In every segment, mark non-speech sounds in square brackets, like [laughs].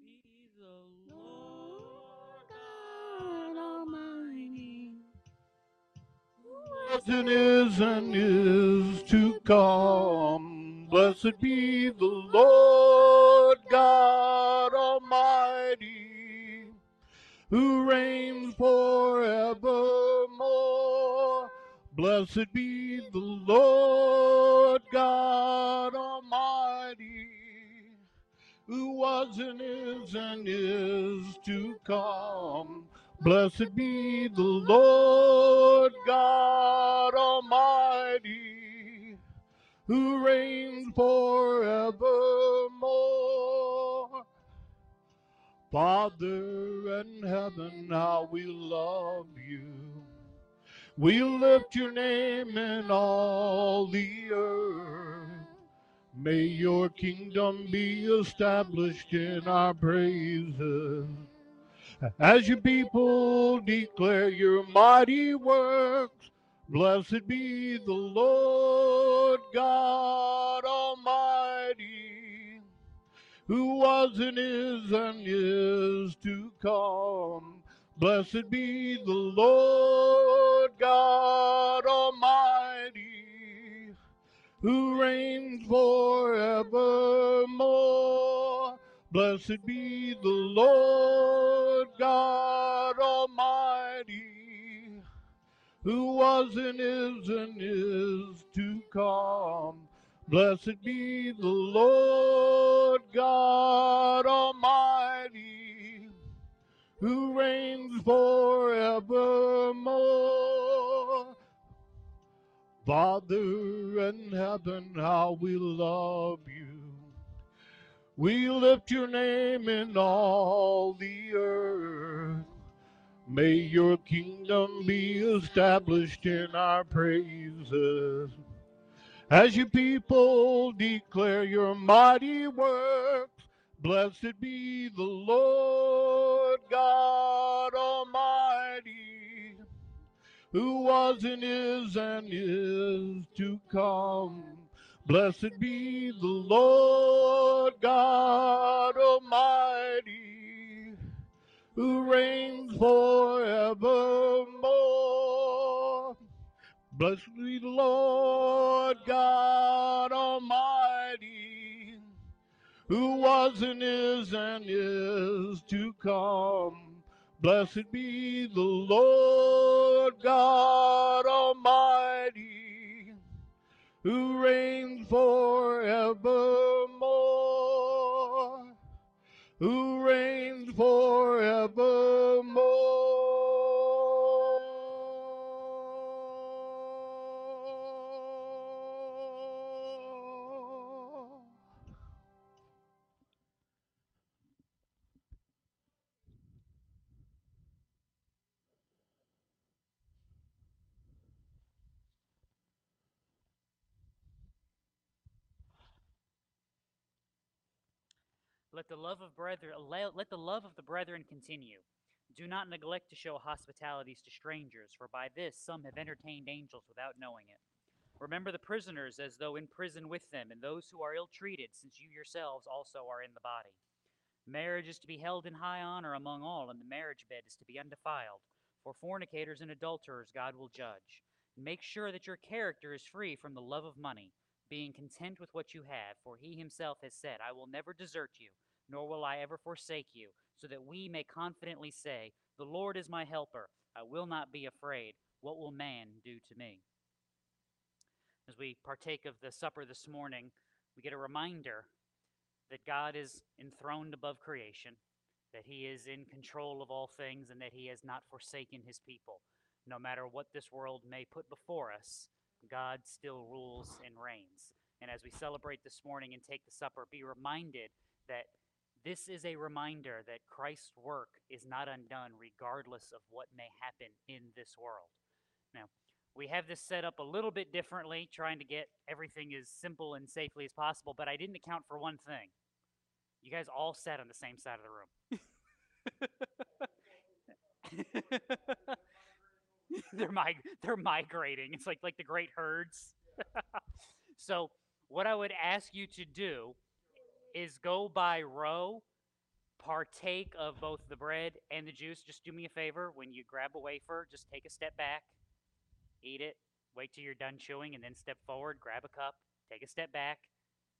be the Lord God Almighty. was and is and is to come. Blessed be the Lord God Almighty, who reigns forevermore. Blessed be the Lord God Almighty, who was and is and is to come. Blessed be the Lord God Almighty, who reigns forevermore. Father in heaven, how we love you. We lift your name in all the earth. May your kingdom be established in our praises. As your people declare your mighty works, blessed be the Lord God Almighty, who was and is and is to come. Blessed be the Lord God Almighty, who reigns forevermore. Blessed be the Lord God Almighty, who was and is and is to come. Blessed be the Lord God Almighty, who reigns forevermore. Father in heaven, how we love you. We lift your name in all the earth. May your kingdom be established in our praises. As your people declare your mighty works, blessed be the Lord God Almighty, who was and is and is to come. Blessed be the Lord God Almighty, who reigns forevermore. Blessed be the Lord God Almighty, who was and is and is to come. Blessed be the Lord God Almighty, who reigns forevermore, who reigns forevermore. Let the love of brethren let the love of the brethren continue. Do not neglect to show hospitalities to strangers, for by this some have entertained angels without knowing it. Remember the prisoners as though in prison with them, and those who are ill treated, since you yourselves also are in the body. Marriage is to be held in high honor among all, and the marriage bed is to be undefiled. For fornicators and adulterers God will judge. Make sure that your character is free from the love of money, being content with what you have, for he himself has said, I will never desert you, nor will I ever forsake you, so that we may confidently say, The Lord is my helper. I will not be afraid. What will man do to me? As we partake of the supper this morning, we get a reminder that God is enthroned above creation, that he is in control of all things, and that he has not forsaken his people. No matter what this world may put before us, God still rules and reigns. And as we celebrate this morning and take the supper, be reminded that this is a reminder that Christ's work is not undone, regardless of what may happen in this world. Now, we have this set up a little bit differently, trying to get everything as simple and safely as possible, but I didn't account for one thing. You guys all sat on the same side of the room. [laughs] they're mig- they're migrating. It's like like the great herds. [laughs] so, what I would ask you to do is go by row, partake of both the bread and the juice, just do me a favor. When you grab a wafer, just take a step back, eat it, wait till you're done chewing, and then step forward, grab a cup, take a step back,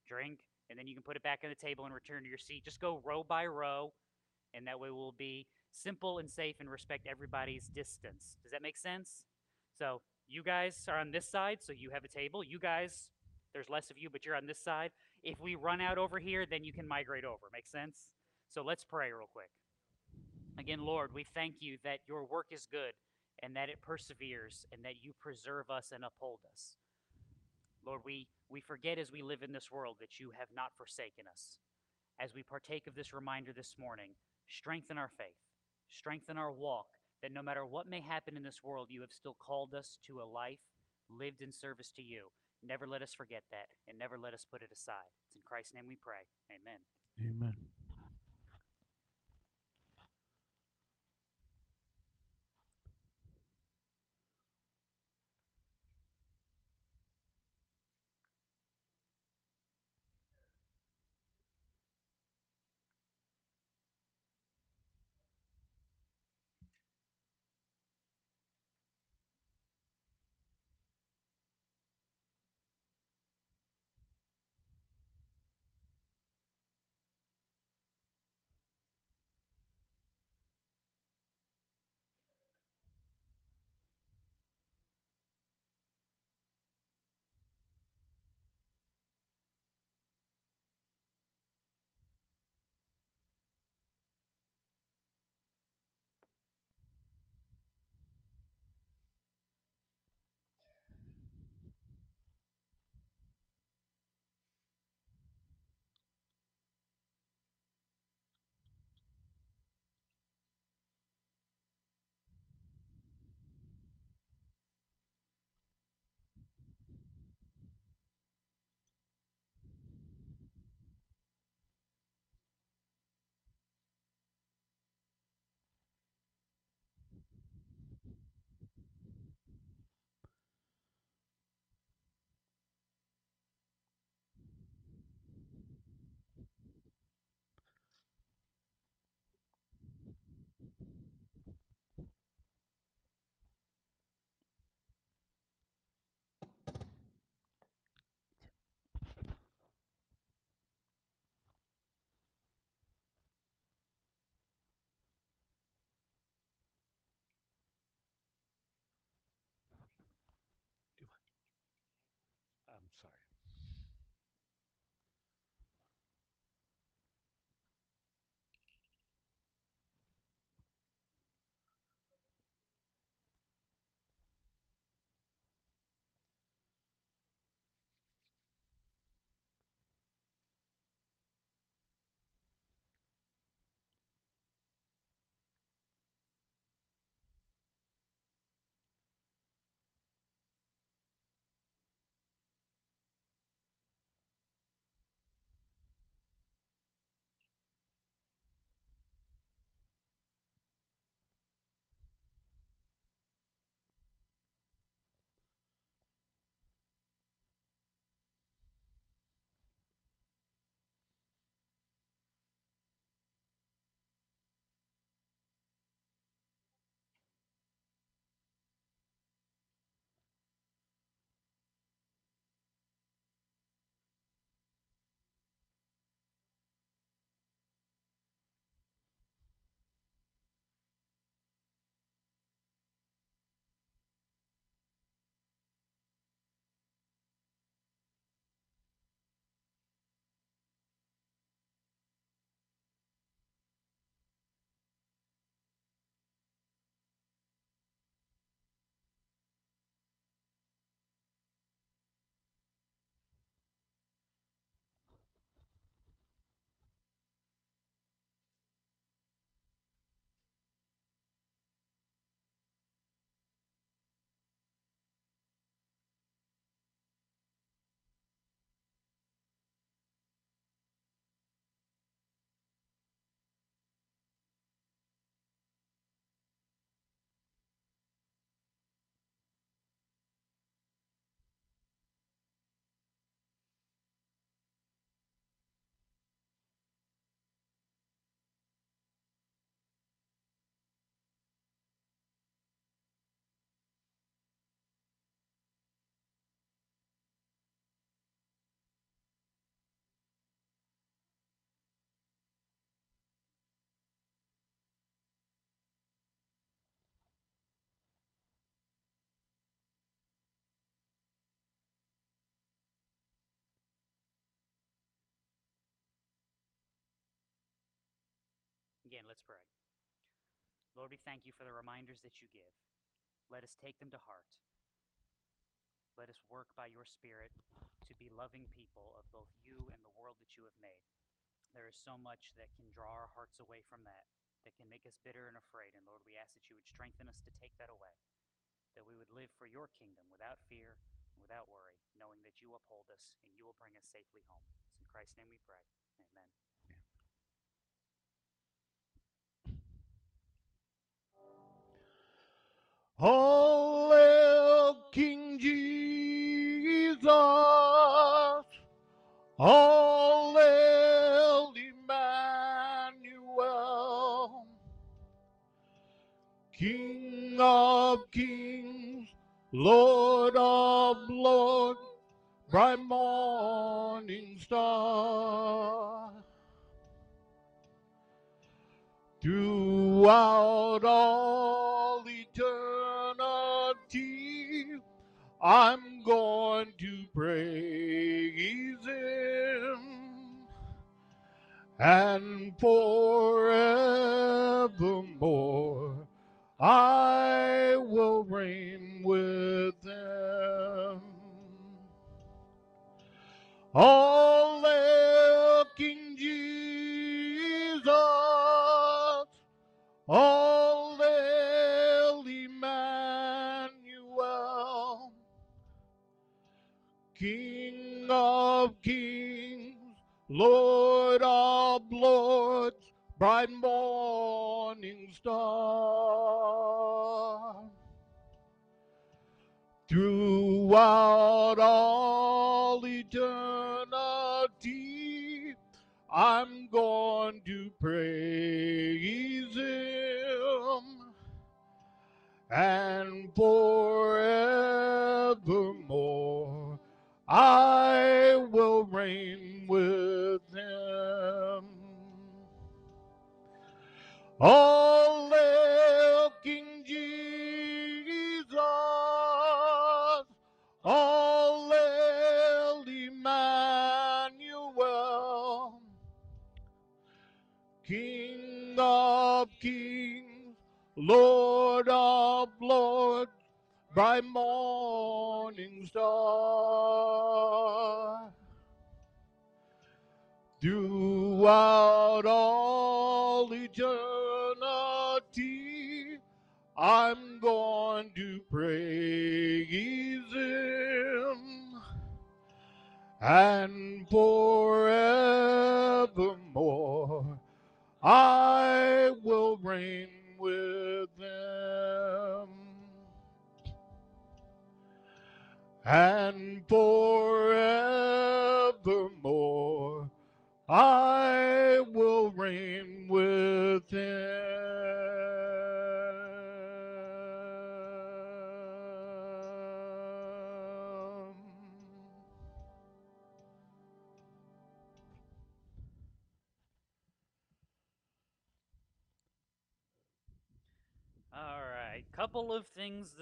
drink, and then you can put it back on the table and return to your seat. Just go row by row, and that way we'll be simple and safe and respect everybody's distance. Does that make sense? So you guys are on this side, so you have a table. You guys, there's less of you, but you're on this side. If we run out over here, then you can migrate over. Make sense? So let's pray real quick. Again, Lord, we thank you that your work is good and that it perseveres and that you preserve us and uphold us. Lord, we, we forget as we live in this world that you have not forsaken us. As we partake of this reminder this morning, strengthen our faith, strengthen our walk, that no matter what may happen in this world, you have still called us to a life lived in service to you. Never let us forget that and never let us put it aside. It's in Christ's name we pray. Amen. Amen. Again, let's pray. Lord, we thank you for the reminders that you give. Let us take them to heart. Let us work by your Spirit to be loving people of both you and the world that you have made. There is so much that can draw our hearts away from that, that can make us bitter and afraid. And Lord, we ask that you would strengthen us to take that away, that we would live for your kingdom without fear without worry, knowing that you uphold us and you will bring us safely home. It's in Christ's name we pray. Amen. Hail King Jesus. Hail Emmanuel. King of kings, Lord of lords, bright morning star. Throughout all I'm going to praise Him, and forevermore I will reign with Him. All Lord of lords, bright morning star. Throughout all eternity, I'm going to praise Him, and forevermore I will reign with Him. All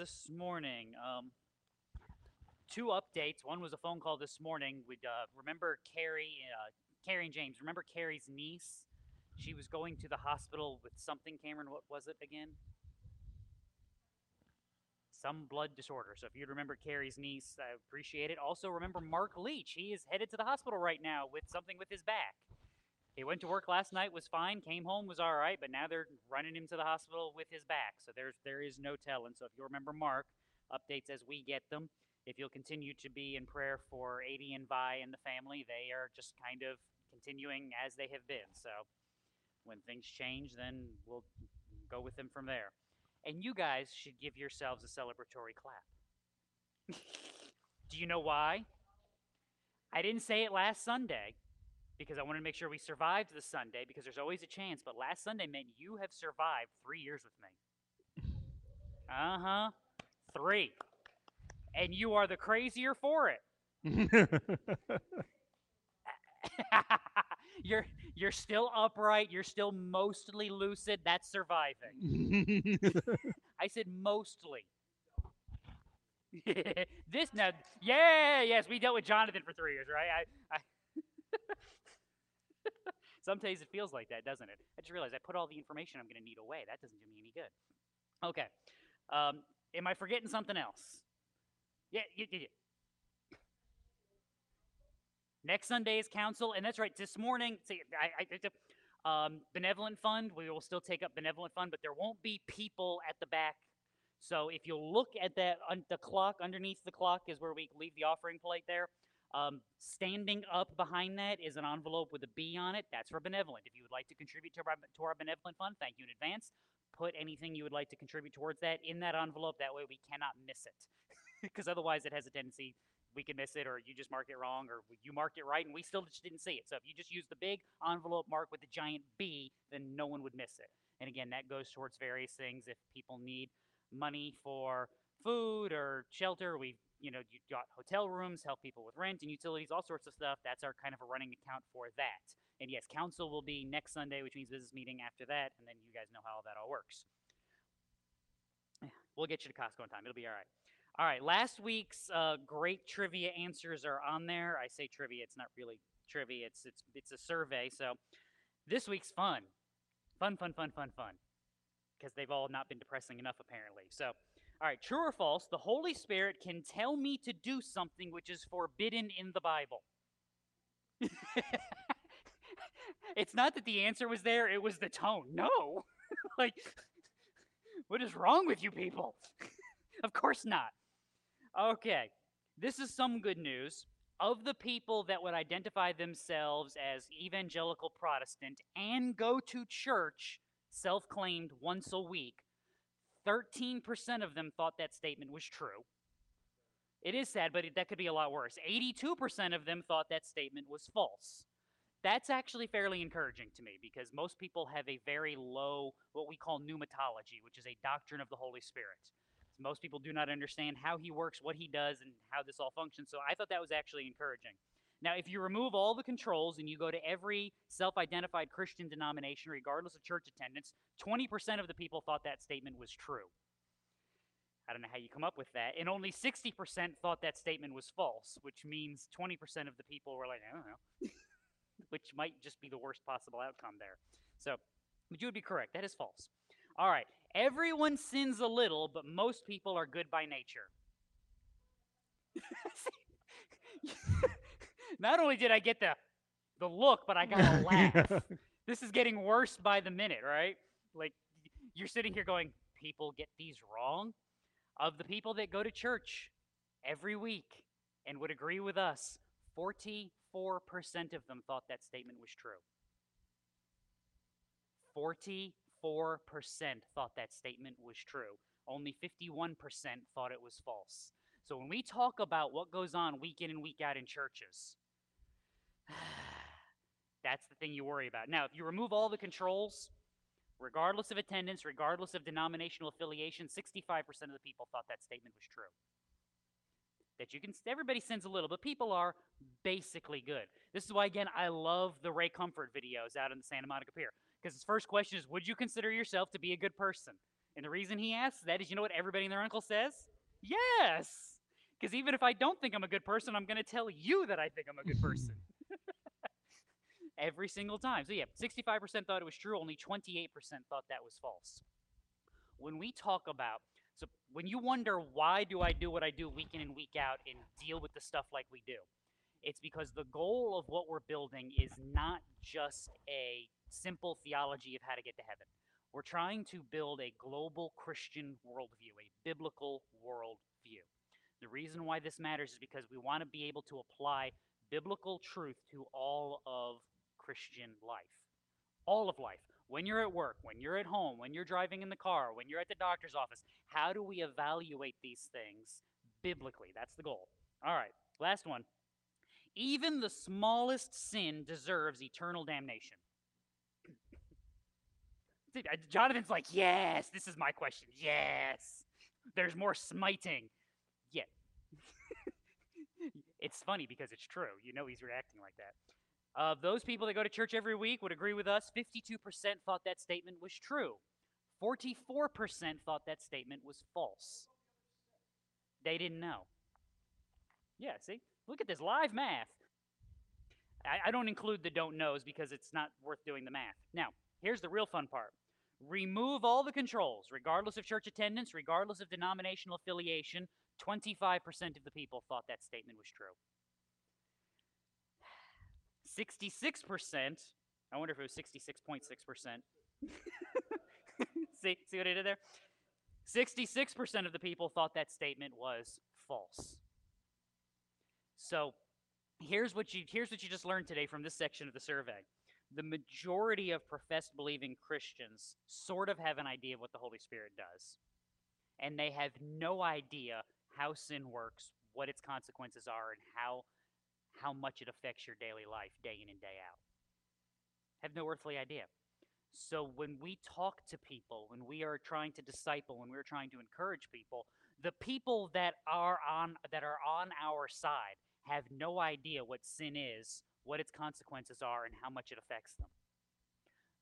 this morning. Um, two updates. One was a phone call this morning. We uh, remember Carrie, uh, Carrie and James. Remember Carrie's niece? She was going to the hospital with something. Cameron, what was it again? Some blood disorder. So if you'd remember Carrie's niece, I appreciate it. Also remember Mark Leach. He is headed to the hospital right now with something with his back. He went to work last night, was fine, came home, was all right, but now they're running him to the hospital with his back. So there's there is no telling. So if you remember Mark, updates as we get them. If you'll continue to be in prayer for Adi and Vi and the family, they are just kind of continuing as they have been. So when things change, then we'll go with them from there. And you guys should give yourselves a celebratory clap. [laughs] Do you know why? I didn't say it last Sunday because I wanted to make sure we survived the Sunday because there's always a chance. But last Sunday meant you have survived three years with me. Uh huh. Three. And you are the crazier for it. [laughs] you're you're still upright. You're still mostly lucid. That's surviving. [laughs] I said mostly. [laughs] this now, yeah, yes, we dealt with Jonathan for three years, right? I, I Some days it feels like that, doesn't it? I just realized I put all the information I'm going to need away. That doesn't do me any good. Okay. Um, am I forgetting something else? Yeah, yeah, yeah. Next Sunday is council, and that's right. This morning, see, I, I, um, benevolent fund. We will still take up benevolent fund, but there won't be people at the back. So if you look at that, the clock underneath the clock is where we leave the offering plate there. Um, standing up behind that is an envelope with a B on it. That's for benevolent. If you would like to contribute to our, to our benevolent fund, thank you in advance. Put anything you would like to contribute towards that in that envelope. That way we cannot miss it. [laughs] Because otherwise it has a tendency we can miss it or you just mark it wrong or you marked it right and we still just didn't see it. So if you just use the big envelope mark with the giant B, then no one would miss it. And again, that goes towards various things. If people need money for food or shelter, we you know, you got hotel rooms, help people with rent and utilities, all sorts of stuff. That's our kind of a running account for that. And yes, council will be next Sunday, which means business meeting after that, and then you guys know how that all works. [sighs] We'll get you to Costco in time. It'll be all right. All right, last week's uh, great trivia answers are on there. I say trivia; it's not really trivia. It's it's it's a survey. So this week's fun, fun, fun, fun, fun, fun, because they've all not been depressing enough apparently. So, all right, true or false? The Holy Spirit can tell me to do something which is forbidden in the Bible. [laughs] it's not that the answer was there; it was the tone. No, [laughs] like, what is wrong with you people? [laughs] of course not. Okay, this is some good news. Of the people that would identify themselves as evangelical Protestant and go to church, self claimed once a week, 13% of them thought that statement was true. It is sad, but that could be a lot worse. 82% of them thought that statement was false. That's actually fairly encouraging to me because most people have a very low, what we call pneumatology, which is a doctrine of the Holy Spirit. Most people do not understand how he works, what he does, and how this all functions. So I thought that was actually encouraging. Now, if you remove all the controls and you go to every self identified Christian denomination, regardless of church attendance, 20% of the people thought that statement was true. I don't know how you come up with that. And only 60% thought that statement was false, which means 20% of the people were like, I don't know, [laughs] which might just be the worst possible outcome there. So, but you would be correct. That is false. All right. Everyone sins a little, but most people are good by nature. [laughs] [laughs] Not only did I get the the look, but I got a [laughs] laugh. this is getting worse by the minute, right? Like you're sitting here going, people get these wrong. Of the people that go to church every week and would agree with us, 44% of them thought that statement was true. 44% thought that statement was true. Only 51% thought it was false. So when we talk about what goes on week in and week out in churches, [sighs] that's the thing you worry about. Now, if you remove all the controls, regardless of attendance, regardless of denominational affiliation, 65% of the people thought that statement was true. That you can, everybody sins a little, but people are basically good. This is why, again, I love the Ray Comfort videos out in the Santa Monica Pier. Because his first question is, Would you consider yourself to be a good person? And the reason he asks that is, you know what everybody and their uncle says? Yes! Because even if I don't think I'm a good person, I'm going to tell you that I think I'm a good person. Every single time. So, yeah, 65% thought it was true, only 28% thought that was false. When we talk about, so when you wonder why do I do what I do week in and week out and deal with the stuff like we do, it's because the goal of what we're building is not just a simple theology of how to get to heaven. We're trying to build a global Christian worldview, a biblical worldview. The reason why this matters is because we want to be able to apply biblical truth to all of Christian life. All of life. When you're at work, when you're at home, when you're driving in the car, when you're at the doctor's office, how do we evaluate these things biblically? That's the goal. All right, last one. Even the smallest sin deserves eternal damnation. [clears throat] Jonathan's like, yes, this is my question. Yes. There's more smiting. Yeah. [laughs] it's funny because it's true. You know he's reacting like that. Of those people that go to church every week would agree with us, 52% thought that statement was true. 44% thought that statement was false. They didn't know. Yeah, see? Look at this live math. I, I don't include the don't knows because it's not worth doing the math. Now, here's the real fun part. Remove all the controls, regardless of church attendance, regardless of denominational affiliation. 25% of the people thought that statement was true. 66%, I wonder if it was 66.6%. [laughs] see, see what I did there? 66% of the people thought that statement was false. So, here's what you here's what you just learned today from this section of the survey. The majority of professed believing Christians sort of have an idea of what the Holy Spirit does. And they have no idea how sin works, what its consequences are, and how how much it affects your daily life day in and day out. Have no earthly idea. So when we talk to people, when we are trying to disciple, when we're trying to encourage people, the people that are on that are on our side have no idea what sin is, what its consequences are, and how much it affects them.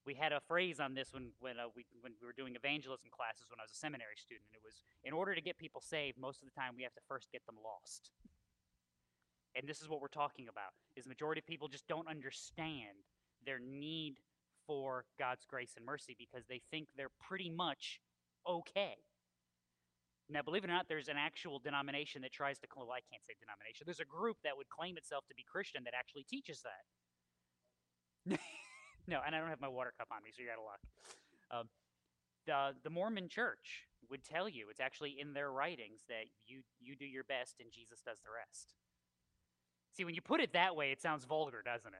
We had a phrase on this when when uh, we when we were doing evangelism classes when I was a seminary student. It was in order to get people saved, most of the time we have to first get them lost. And this is what we're talking about: is the majority of people just don't understand their need for God's grace and mercy because they think they're pretty much okay. Now, believe it or not, there's an actual denomination that tries to, cl- well, I can't say denomination. There's a group that would claim itself to be Christian that actually teaches that. [laughs] no, and I don't have my water cup on me, so you're out of luck. Um, the, the Mormon church would tell you, it's actually in their writings, that you, you do your best and Jesus does the rest. See, when you put it that way, it sounds vulgar, doesn't it?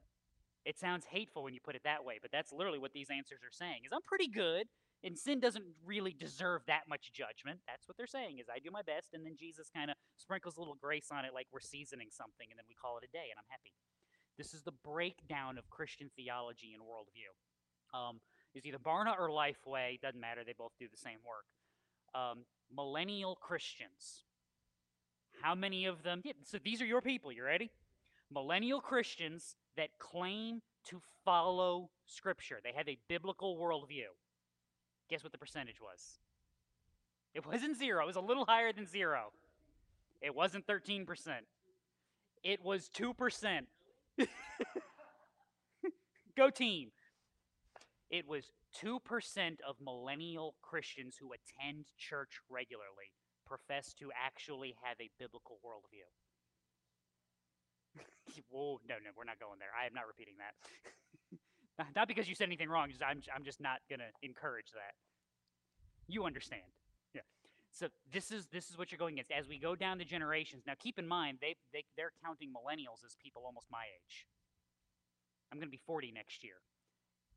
It sounds hateful when you put it that way, but that's literally what these answers are saying. Is I'm pretty good, and sin doesn't really deserve that much judgment. That's what they're saying. Is I do my best, and then Jesus kind of sprinkles a little grace on it, like we're seasoning something, and then we call it a day, and I'm happy. This is the breakdown of Christian theology and worldview. Um, is either Barna or Lifeway. Doesn't matter. They both do the same work. Um, millennial Christians. How many of them? Yeah, so these are your people. You ready? Millennial Christians that claim to follow Scripture. They have a biblical worldview. Guess what the percentage was? It wasn't zero. It was a little higher than zero. It wasn't 13%. It was 2%. [laughs] Go team. It was 2% of millennial Christians who attend church regularly profess to actually have a biblical worldview. [laughs] Whoa, no, no, we're not going there. I am not repeating that. [laughs] Not- because you said anything wrong. Just I'm, I'm just not gonna encourage that. You understand, yeah. So this is this is what you're going against as we go down the generations. Now, keep in mind they they they're counting millennials as people almost my age. I'm gonna be 40 next year.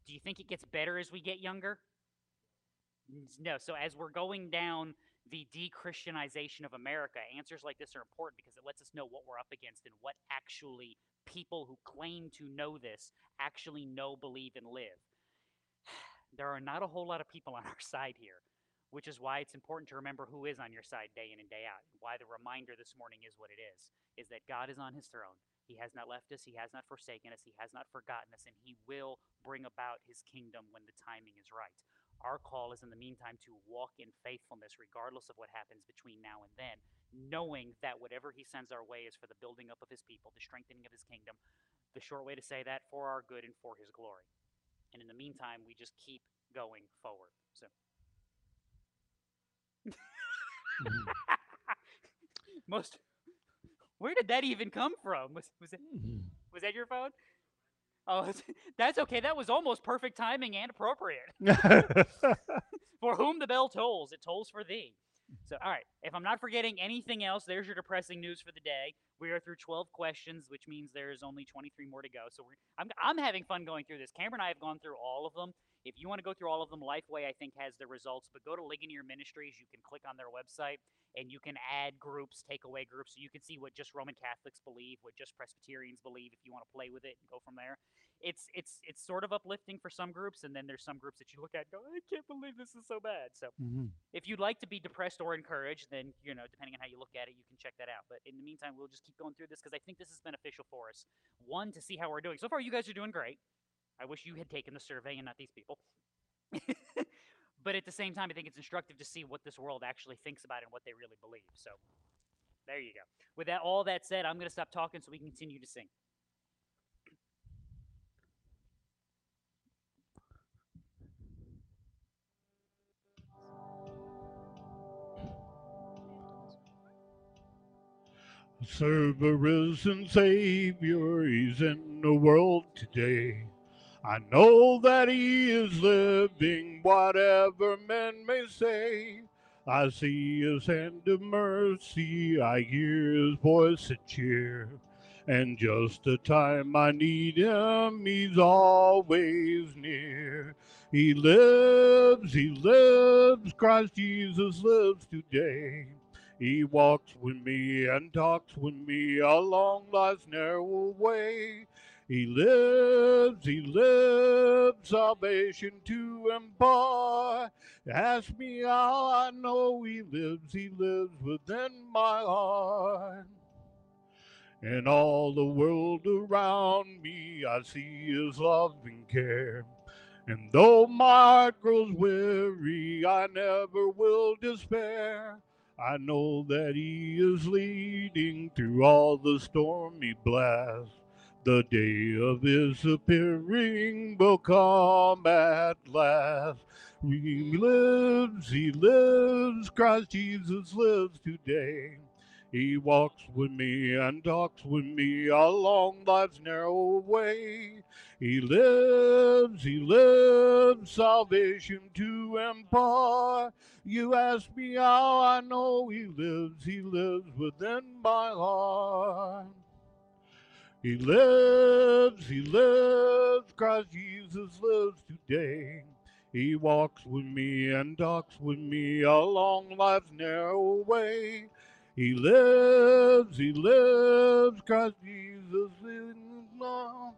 Do you think it gets better as we get younger? No. So as we're going down the de-Christianization of America, answers like this are important because it lets us know what we're up against and what actually people who claim to know this actually know, believe, and live. [sighs] There are not a whole lot of people [laughs] on our side here, which is why it's important to remember who is on your side day in and day out. and Why the reminder this morning is what it is, is that God is on his throne. He has not left us, he has not forsaken us, he has not forgotten us, and he will bring about his kingdom when the timing is right. Our call is in the meantime to walk in faithfulness regardless of what happens between now and then, knowing that whatever he sends our way is for the building up of his people, the strengthening of his kingdom. The short way to say that for our good and for his glory. And in the meantime, we just keep going forward. So mm-hmm. [laughs] most where did that even come from? Was was it mm-hmm. was that your phone? Oh, [laughs] that's okay. That was almost perfect timing and appropriate. [laughs] [laughs] For whom the bell tolls, it tolls for thee. So, all right. If I'm not forgetting anything else, there's your depressing news for the day. We are through 12 questions, which means there's only 23 more to go. So, we're, I'm, I'm having fun going through this. Cameron and I have gone through all of them. If you want to go through all of them, Lifeway, I think, has the results. But go to Ligonier Ministries. You can click on their website and you can add groups, take away groups. So you can see what just Roman Catholics believe, what just Presbyterians believe, if you want to play with it and go from there. It's it's it's sort of uplifting for some groups, and then there's some groups that you look at and go, I can't believe this is so bad. So mm-hmm. if you'd like to be depressed or encouraged, then you know, depending on how you look at it, you can check that out. But in the meantime, we'll just keep going through this because I think this is beneficial for us. One, to see how we're doing. So far, you guys are doing great. I wish you had taken the survey and not these people. [laughs] but at the same time, I think it's instructive to see what this world actually thinks about and what they really believe. So there you go. With that, all that said, I'm going to stop talking so we can continue to sing. Serve a risen Savior, He's in the world today. I know that He is living, whatever men may say. I see His hand of mercy, I hear His voice of cheer. And just the time I need Him, He's always near. He lives, He lives, Christ Jesus lives today. He walks with me and talks with me along life's narrow way. He lives, he lives, salvation to impart. Ask me how I know he lives, he lives within my heart. And all the world around me, I see his love and care. And though my heart grows weary, I never will despair. I know that He is leading through all the stormy blasts. The day of His appearing will come at last. He lives, He lives, Christ Jesus lives today. He walks with me and talks with me along life's narrow way. He lives, he lives, salvation to impart. You ask me how I know he lives, he lives within my heart. He lives, he lives, Christ Jesus lives today. He walks with me and talks with me along life's narrow way. He lives, he lives, Christ Jesus is love.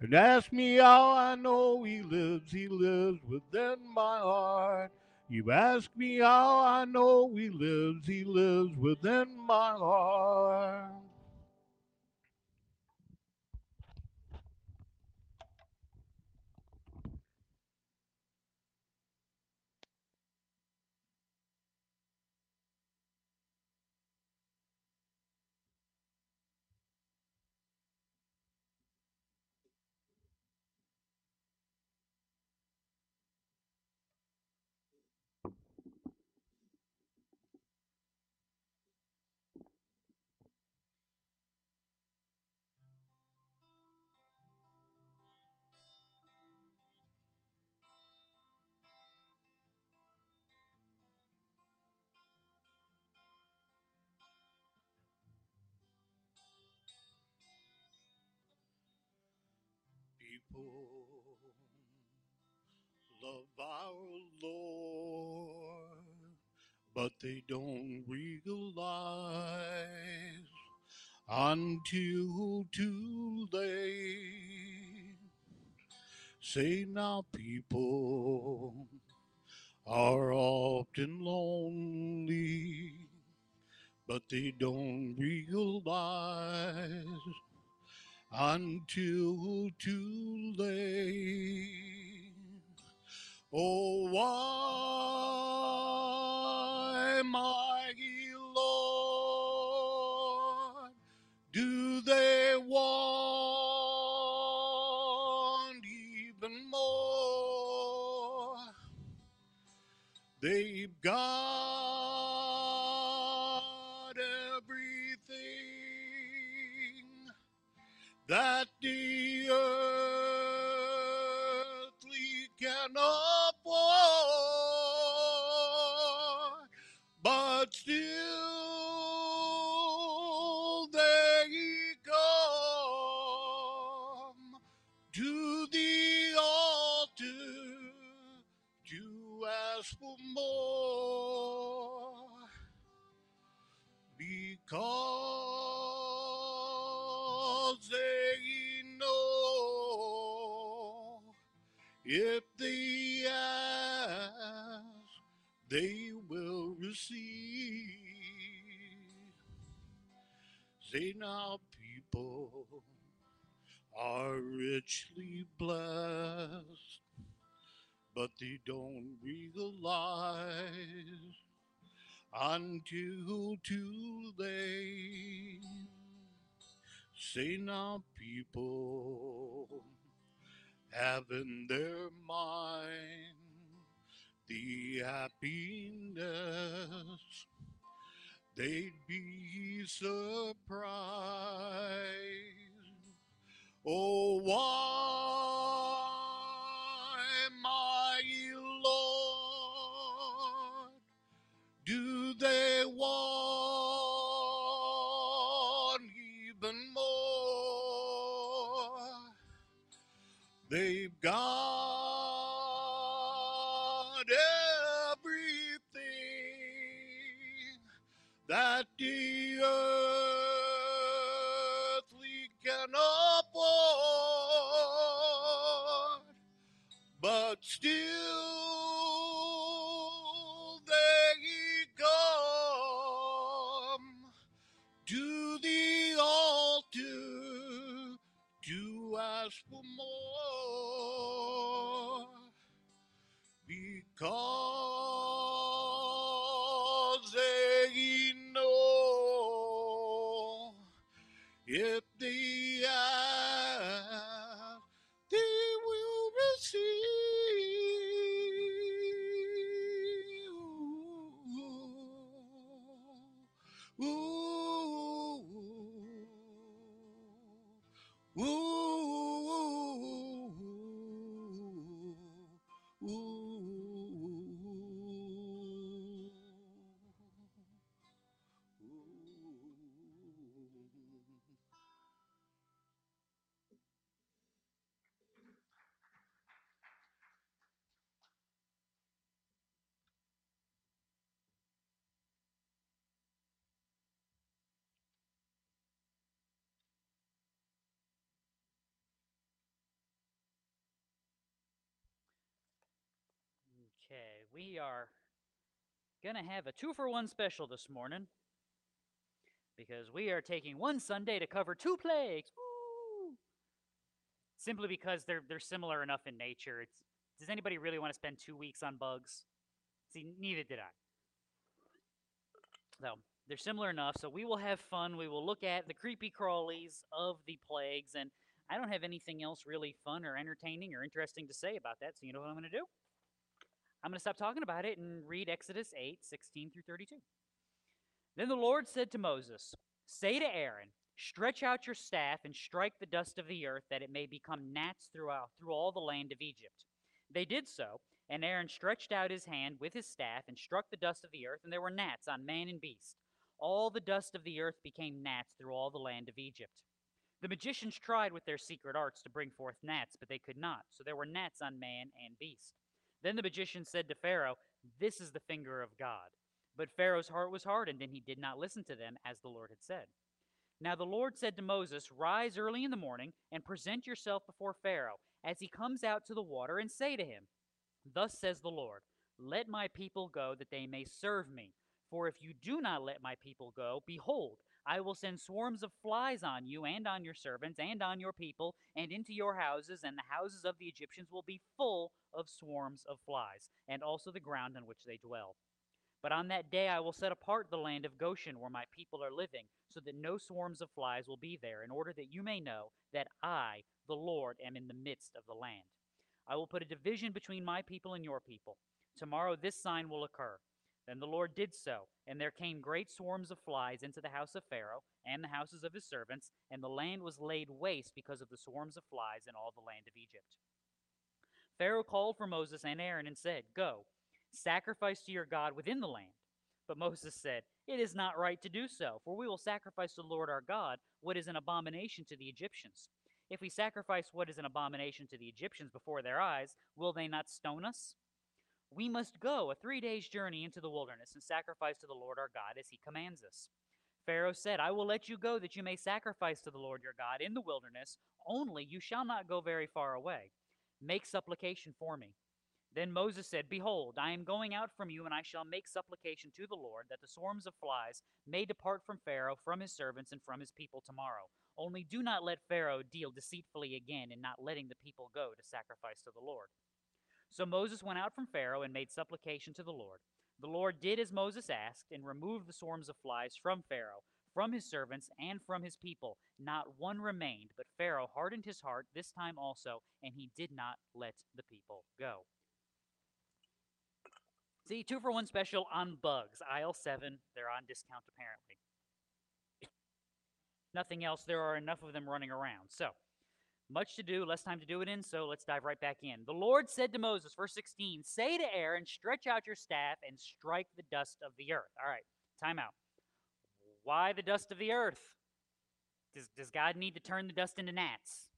And ask me how I know he lives, he lives within my heart. You ask me how I know he lives, he lives within my heart. Love our Lord, but they don't realize until too late. Say now, people are often lonely, but they don't realize until too late. Oh, why, mighty Lord, do they want even more? They've got that the earthly can afford, but still they come to the altar to ask for more until Okay, we are gonna have a two for one special this morning because we are taking one Sunday to cover two plagues. Woo! Simply because they're they're similar enough in nature. It's does anybody really want to spend two weeks on bugs? See, neither did I. So they're similar enough. So we will have fun. We will look at the creepy crawlies of the plagues, and I don't have anything else really fun or entertaining or interesting to say about that. So you know what I'm going to do? I'm going to stop talking about it and read Exodus 8, 16 through 32. Then the Lord said to Moses, Say to Aaron, Stretch out your staff and strike the dust of the earth, that it may become gnats throughout through all the land of Egypt. They did so, and Aaron stretched out his hand with his staff and struck the dust of the earth, and there were gnats on man and beast. All the dust of the earth became gnats through all the land of Egypt. The magicians tried with their secret arts to bring forth gnats, but they could not, so there were gnats on man and beast. Then the magician said to Pharaoh, This is the finger of God. But Pharaoh's heart was hardened, and he did not listen to them, as the Lord had said. Now the Lord said to Moses, Rise early in the morning, and present yourself before Pharaoh, as he comes out to the water, and say to him, Thus says the Lord, Let my people go, that they may serve me. For if you do not let my people go, behold, I will send swarms of flies on you, and on your servants, and on your people, and into your houses, and the houses of the Egyptians will be full of swarms of flies, and also the ground on which they dwell. But on that day I will set apart the land of Goshen where my people are living, so that no swarms of flies will be there, in order that you may know that I, the Lord, am in the midst of the land. I will put a division between my people and your people. Tomorrow this sign will occur. Then the Lord did so, and there came great swarms of flies into the house of Pharaoh and the houses of his servants, and the land was laid waste because of the swarms of flies in all the land of Egypt. Pharaoh called for Moses and Aaron and said, Go, sacrifice to your God within the land. But Moses said, It is not right to do so, for we will sacrifice to the Lord our God what is an abomination to the Egyptians. If we sacrifice what is an abomination to the Egyptians before their eyes, will they not stone us? We must go a three days' journey into the wilderness and sacrifice to the Lord our God as he commands us. Pharaoh said, I will let you go that you may sacrifice to the Lord your God in the wilderness, only you shall not go very far away. Make supplication for me. Then Moses said, Behold, I am going out from you, and I shall make supplication to the Lord that the swarms of flies may depart from Pharaoh, from his servants, and from his people tomorrow. Only do not let Pharaoh deal deceitfully again in not letting the people go to sacrifice to the Lord. So Moses went out from Pharaoh and made supplication to the Lord. The Lord did as Moses asked and removed the swarms of flies from Pharaoh, from his servants, and from his people. Not one remained, but Pharaoh hardened his heart this time also, and he did not let the people go. See, two for one special on bugs. Aisle seven. They're on discount apparently. Nothing else. There are enough of them running around. So, much to do, less time to do it in, so let's dive right back in. The Lord said to Moses, verse 16, Say to Aaron, stretch out your staff and strike the dust of the earth. All right, time out. Why the dust of the earth? Does, does God need to turn the dust into gnats?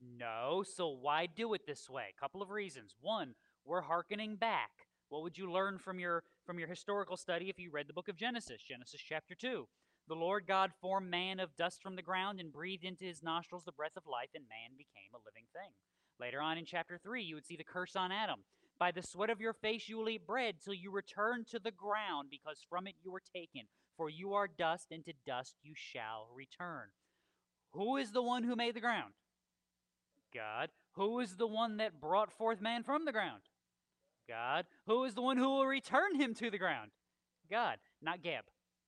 No, so why do it this way? A couple of reasons. One, we're hearkening back. What would you learn from your from your historical study if you read the book of Genesis, Genesis chapter 2? The Lord God formed man of dust from the ground and breathed into his nostrils the breath of life, and man became a living thing. Later on in chapter 3, you would see the curse on Adam. By the sweat of your face you will eat bread till you return to the ground, because from it you were taken. For you are dust, and to dust you shall return. Who is the one who made the ground? God. Who is the one that brought forth man from the ground? God. Who is the one who will return him to the ground? God, not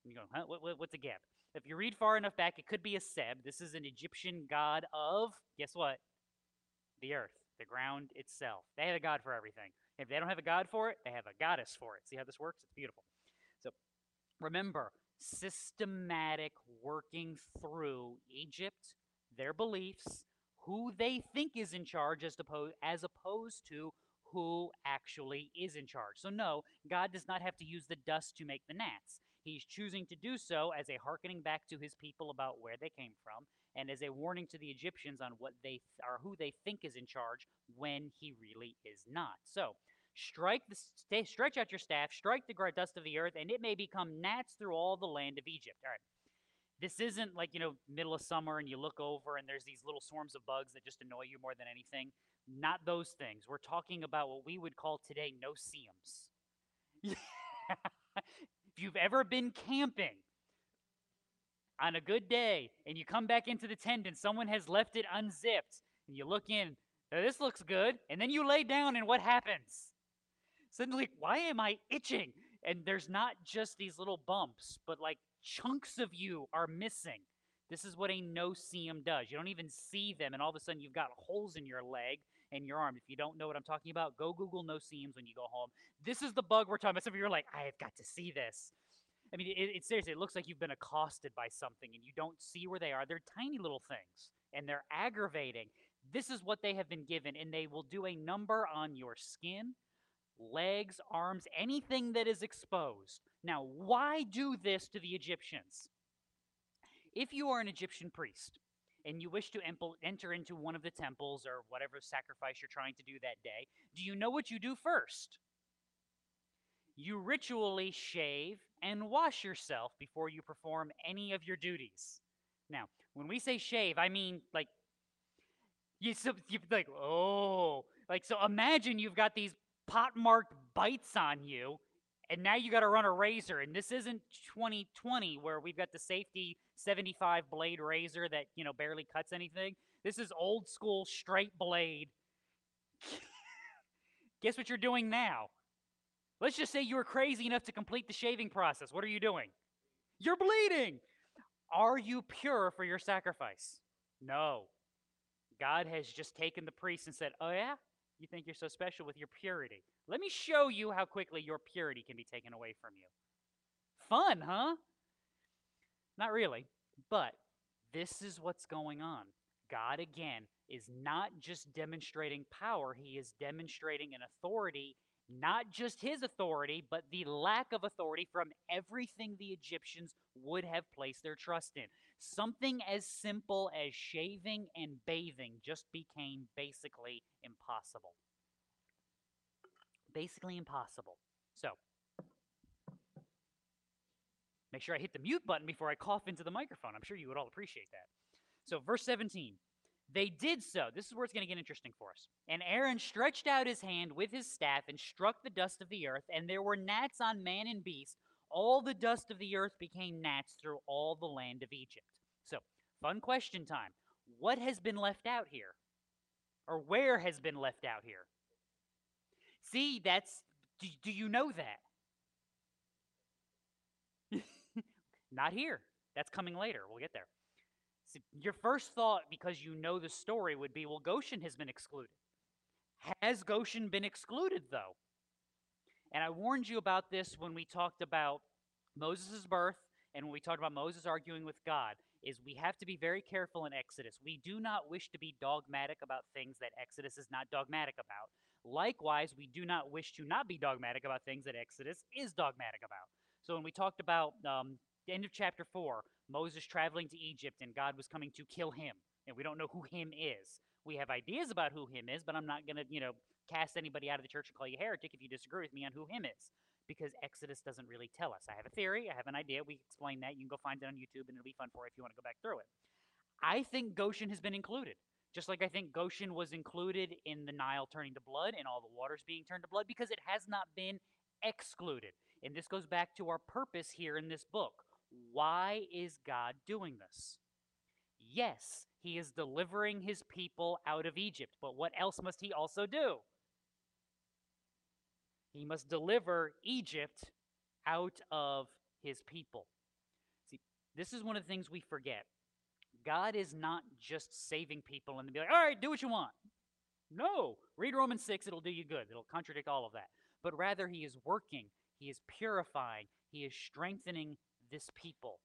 You go, huh? What, what, what's a Geb? If you read far enough back, it could be a Seb. This is an Egyptian god of, guess what? The earth, the ground itself. They have a god for everything. If they don't have a god for it, they have a goddess for it. See how this works? It's beautiful. So remember, systematic working through Egypt, their beliefs, who they think is in charge as opposed, as opposed to who actually is in charge. So no, God does not have to use the dust to make the gnats. He's choosing to do so as a hearkening back to his people about where they came from and as a warning to the Egyptians on what they th- or who they think is in charge when he really is not. So, strike the st- stretch out your staff, strike the dust of the earth, and it may become gnats through all the land of Egypt. All right. This isn't like, you know, middle of summer and you look over and there's these little swarms of bugs that just annoy you more than anything. Not those things. We're talking about what we would call today no-see-ums. [laughs] if you've ever been camping on a good day and you come back into the tent and someone has left it unzipped and you look in, this looks good, and then you lay down and what happens? Suddenly, why am I itching? And there's not just these little bumps, but like chunks of you are missing. This is what a no-see-um does. You don't even see them, and all of a sudden you've got holes in your leg and your arm. If you don't know what I'm talking about, go Google no-see-ums when you go home. This is the bug we're talking about. Some of you are like, I have got to see this. I mean, it, it seriously, it looks like you've been accosted by something and you don't see where they are. They're tiny little things and they're aggravating. This is what they have been given, and they will do a number on your skin, legs, arms, anything that is exposed. Now, why do this to the Egyptians? If you are an Egyptian priest and you wish to enter into one of the temples or whatever sacrifice you're trying to do that day, do you know what you do first? You ritually shave and wash yourself before you perform any of your duties. Now, when we say shave, I mean like you, so, you like oh like so imagine you've got these pot marked bites on you and now you got to run a razor and this isn't 2020 where we've got the safety 75 blade razor that you know barely cuts anything. This is old school straight blade. [laughs] Guess what you're doing now? Let's just say you were crazy enough to complete the shaving process. What are you doing? You're bleeding! Are you pure for your sacrifice? No. God has just taken the priest and said oh yeah you think you're so special with your purity. Let me show you how quickly your purity can be taken away from you. Fun, huh? Not really, but this is what's going on. God, again, is not just demonstrating power, he is demonstrating an authority, not just his authority, but the lack of authority from everything the Egyptians would have placed their trust in. Something as simple as shaving and bathing just became basically impossible. Basically impossible. So, make sure I hit the mute button before I cough into the microphone. I'm sure you would all appreciate that. So, verse 17. They did so. This is where it's going to get interesting for us. And Aaron stretched out his hand with his staff and struck the dust of the earth, and there were gnats on man and beast. All the dust of the earth became gnats through all the land of Egypt. So, fun question time. What has been left out here? Or where has been left out here? See, that's. Do, do you know that? [laughs] Not here. That's coming later. We'll get there. Your first thought, because you know the story, would be well, Goshen has been excluded. Has Goshen been excluded, though? And I warned you about this when we talked about Moses' birth and when we talked about Moses arguing with God is we have to be very careful in Exodus. We do not wish to be dogmatic about things that Exodus is not dogmatic about. Likewise, we do not wish to not be dogmatic about things that Exodus is dogmatic about. So when we talked about um, the end of chapter 4, Moses traveling to Egypt and God was coming to kill him, and we don't know who him is. We have ideas about who him is, but I'm not going to, you know, cast anybody out of the church and call you heretic if you disagree with me on who him is because Exodus doesn't really tell us. I have a theory, I have an idea. We explain that. You can go find it on YouTube and it'll be fun for you if you want to go back through it. I think Goshen has been included. Just like I think Goshen was included in the Nile turning to blood and all the waters being turned to blood because it has not been excluded. And this goes back to our purpose here in this book. Why is God doing this? Yes, he is delivering his people out of Egypt, but what else must he also do? He must deliver Egypt out of his people. See, this is one of the things we forget. God is not just saving people and be like, all right, do what you want. No, read Romans 6, it'll do you good. It'll contradict all of that. But rather, he is working, he is purifying, he is strengthening this people,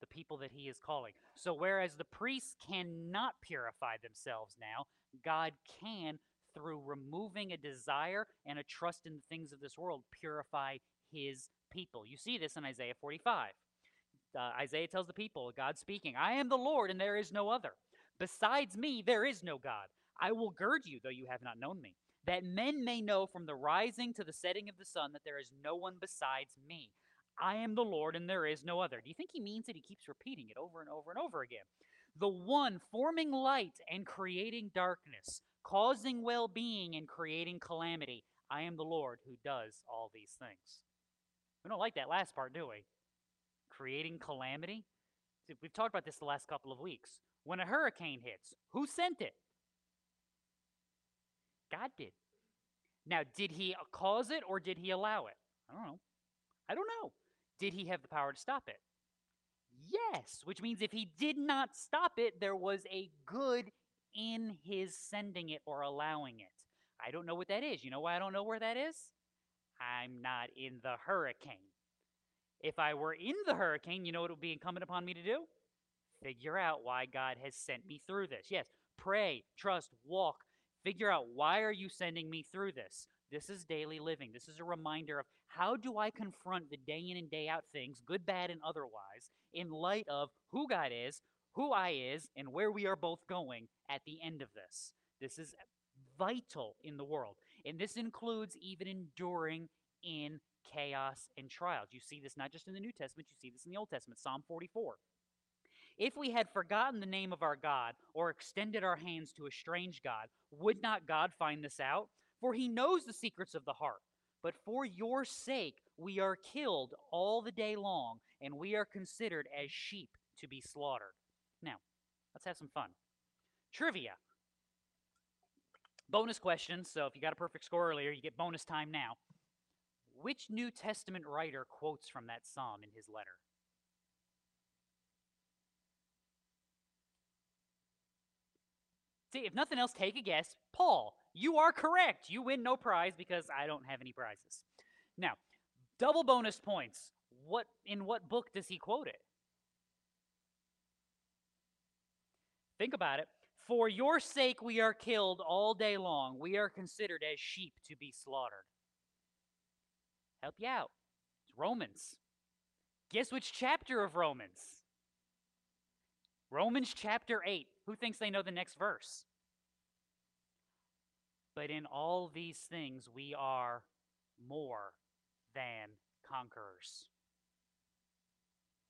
the people that he is calling. So, whereas the priests cannot purify themselves now, God can through removing a desire and a trust in the things of this world, purify his people. You see this in Isaiah 45. Uh, Isaiah tells the people, God speaking, I am the Lord and there is no other. Besides me, there is no God. I will gird you, though you have not known me, that men may know from the rising to the setting of the sun that there is no one besides me. I am the Lord and there is no other. Do you think he means it? He keeps repeating it over and over and over again. The one forming light and creating darkness, causing well being and creating calamity. I am the Lord who does all these things. We don't like that last part, do we? Creating calamity. We've talked about this the last couple of weeks. When a hurricane hits, who sent it? God did. Now, did he uh, cause it or did he allow it? I don't know. I don't know. Did he have the power to stop it? Yes, which means if he did not stop it, there was a good in his sending it or allowing it. I don't know what that is. You know why I don't know where that is? I'm not in the hurricane. If I were in the hurricane, you know what it would be incumbent upon me to do? Figure out why God has sent me through this. Yes, pray, trust, walk. Figure out why are you sending me through this? This is daily living. This is a reminder of how do I confront the day in and day out things, good, bad, and otherwise, in light of who God is, who I is, and where we are both going at the end of this. This is vital in the world. And this includes even enduring in chaos and trials. You see this not just in the New Testament, you see this in the Old Testament, Psalm 44. If we had forgotten the name of our God or extended our hands to a strange God, would not God find this out? For he knows the secrets of the heart. But for your sake we are killed all the day long, and we are considered as sheep to be slaughtered. Now, let's have some fun. Trivia. Bonus question. So if you got a perfect score earlier, you get bonus time now. Which New Testament writer quotes from that psalm in his letter? See, if nothing else, take a guess. Paul, you are correct. You win no prize because I don't have any prizes. Now, double bonus points. What in what book does he quote it? Think about it. For your sake we are killed all day long. We are considered as sheep to be slaughtered. Help you out. It's Romans. Guess which chapter of Romans? Romans chapter 8. Who thinks they know the next verse? But in all these things we are more than conquerors.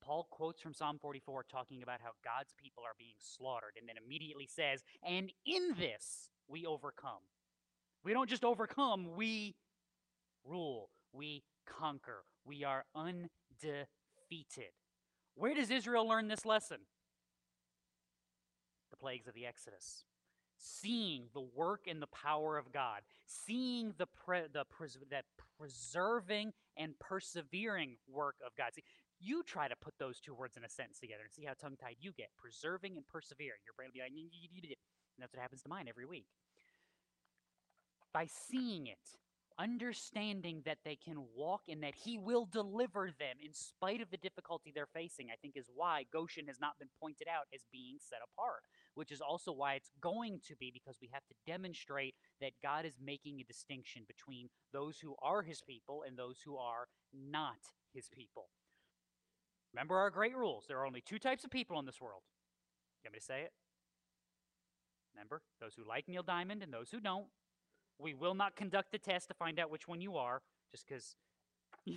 Paul quotes from Psalm 44 talking about how God's people are being slaughtered and then immediately says, and in this we overcome. We don't just overcome, we rule, we conquer, we are undefeated. Where does Israel learn this lesson? The plagues of the Exodus. Seeing the work and the power of God, seeing the, pre- the pres- that preserving and persevering work of God. See, you try to put those two words in a sentence together and see how tongue tied you get. Preserving and persevering. Your brain will be like, and that's what happens to mine every week. By seeing it, understanding that they can walk and that he will deliver them in spite of the difficulty they're facing, I think is why Goshen has not been pointed out as being set apart, which is also why it's going to be because we have to demonstrate that God is making a distinction between those who are his people and those who are not his people. Remember our great rules. There are only two types of people in this world. You want me to say it? Remember, those who like Neil Diamond and those who don't. We will not conduct the test to find out which one you are, just because. [laughs]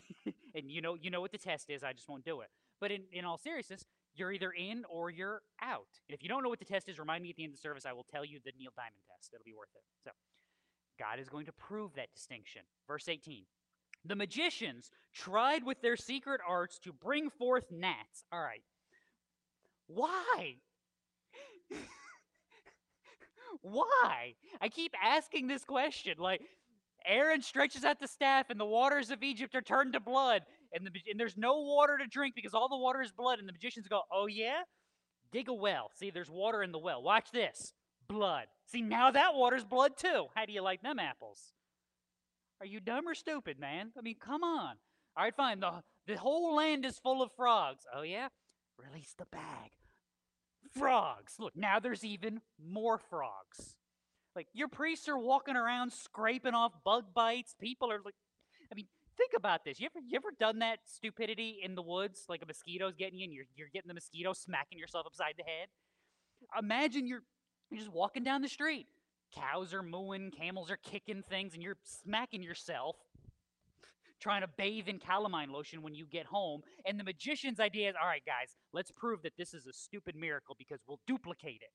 and you know, you know what the test is. I just won't do it. But in, in all seriousness, you're either in or you're out. And if you don't know what the test is, remind me at the end of the service. I will tell you the Neil Diamond test. It'll be worth it. So, God is going to prove that distinction. Verse 18. The magicians tried with their secret arts to bring forth gnats. All right. Why? [laughs] Why? I keep asking this question. Like, Aaron stretches out the staff, and the waters of Egypt are turned to blood, and, the, and there's no water to drink because all the water is blood. And the magicians go, Oh, yeah? Dig a well. See, there's water in the well. Watch this blood. See, now that water's blood too. How do you like them apples? Are you dumb or stupid, man? I mean, come on. All right, fine. The, the whole land is full of frogs. Oh, yeah? Release the bag frogs. Look, now there's even more frogs. Like your priests are walking around scraping off bug bites. People are like, think about this. You ever you ever done that stupidity in the woods? Like a mosquito's getting you, and you're you're getting the mosquito, smacking yourself upside the head. Imagine you're you're just walking down the street. Cows are mooing, camels are kicking things, and you're smacking yourself trying to bathe in calamine lotion when you get home. And the magician's idea is all right, guys, let's prove that this is a stupid miracle because we'll duplicate it.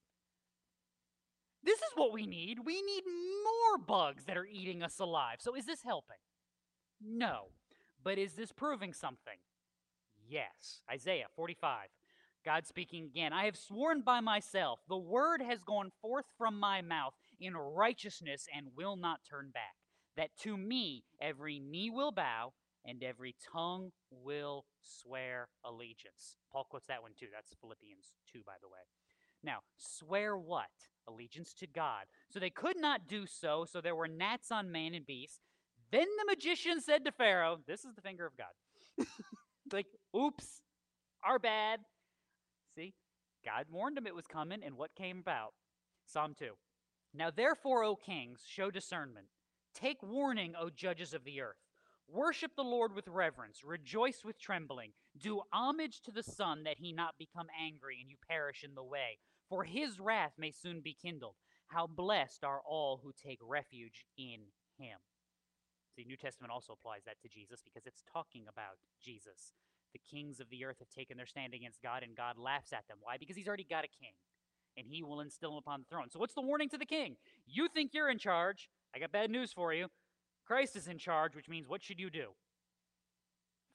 This is what we need. We need more bugs that are eating us alive. So is this helping? No. But is this proving something? Yes. Isaiah 45. God speaking again, I have sworn by myself, the word has gone forth from my mouth in righteousness and will not turn back that to me every knee will bow and every tongue will swear allegiance. Paul quotes that one too. That's Philippians 2, by the way. Now, swear what? Allegiance to God. So they could not do so, so there were gnats on man and beast. Then the magician said to Pharaoh, This is the finger of God. [laughs] like, oops, our bad. See, God warned him it was coming, and what came about? Psalm 2. Now, therefore, O kings, show discernment. Take warning, O judges of the earth. Worship the Lord with reverence, rejoice with trembling. Do homage to the Son, that he not become angry and you perish in the way. For his wrath may soon be kindled. How blessed are all who take refuge in him. The New Testament also applies that to Jesus because it's talking about Jesus. The kings of the earth have taken their stand against God, and God laughs at them. Why? Because he's already got a king, and he will instill him upon the throne. So, what's the warning to the king? You think you're in charge. I got bad news for you. Christ is in charge, which means what should you do?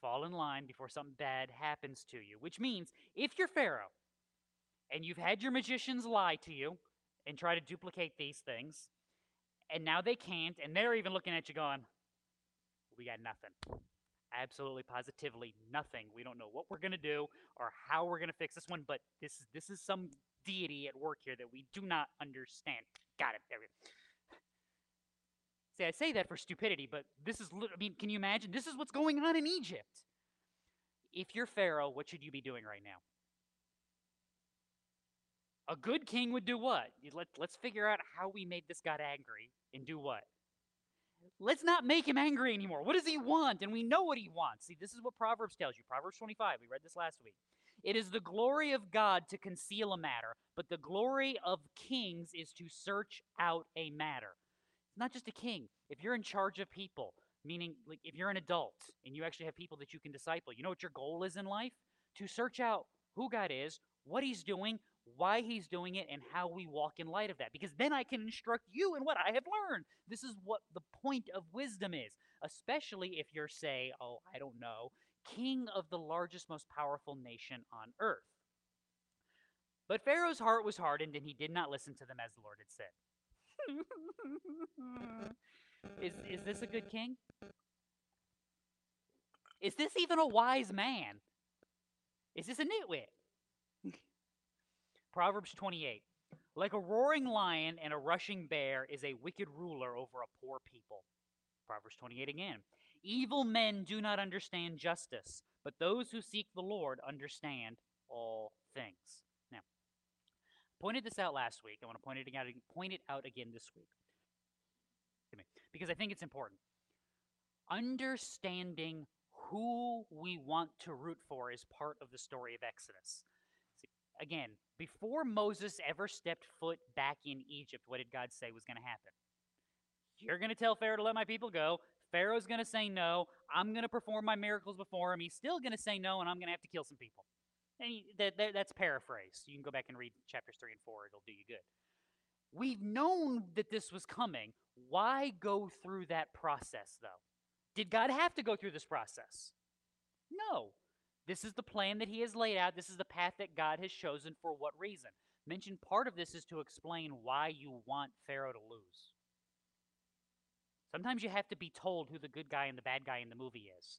Fall in line before something bad happens to you. Which means if you're Pharaoh and you've had your magicians lie to you and try to duplicate these things, and now they can't, and they're even looking at you going, We got nothing. Absolutely positively nothing. We don't know what we're gonna do or how we're gonna fix this one, but this is this is some deity at work here that we do not understand. Got it. There we go. See, I say that for stupidity, but this is, I mean, can you imagine? This is what's going on in Egypt. If you're Pharaoh, what should you be doing right now? A good king would do what? Let, let's figure out how we made this God angry and do what? Let's not make him angry anymore. What does he want? And we know what he wants. See, this is what Proverbs tells you. Proverbs 25, we read this last week. It is the glory of God to conceal a matter, but the glory of kings is to search out a matter. It's not just a king. If you're in charge of people, meaning like if you're an adult and you actually have people that you can disciple, you know what your goal is in life? To search out who God is, what he's doing, why he's doing it, and how we walk in light of that. Because then I can instruct you in what I have learned. This is what the point of wisdom is, especially if you're, say, oh, I don't know, king of the largest, most powerful nation on earth. But Pharaoh's heart was hardened, and he did not listen to them as the Lord had said [laughs] is, is this a good king? Is this even a wise man? Is this a nitwit? Proverbs 28. Like a roaring lion and a rushing bear is a wicked ruler over a poor people. Proverbs 28 again. Evil men do not understand justice, but those who seek the Lord understand all things. Now, pointed this out last week. I want to point it out, point it out again this week. Because I think it's important. Understanding who we want to root for is part of the story of Exodus. See, again, before Moses ever stepped foot back in Egypt, what did God say was going to happen? You're going to tell Pharaoh to let my people go. Pharaoh's going to say no. I'm going to perform my miracles before him. He's still going to say no, and I'm going to have to kill some people. And that, that, that's paraphrased. You can go back and read chapters 3 and 4. It'll do you good. We've known that this was coming. Why go through that process, though? Did God have to go through this process? No. This is the plan that He has laid out. This is the path that God has chosen for what reason. Mentioned part of this is to explain why you want Pharaoh to lose. Sometimes you have to be told who the good guy and the bad guy in the movie is.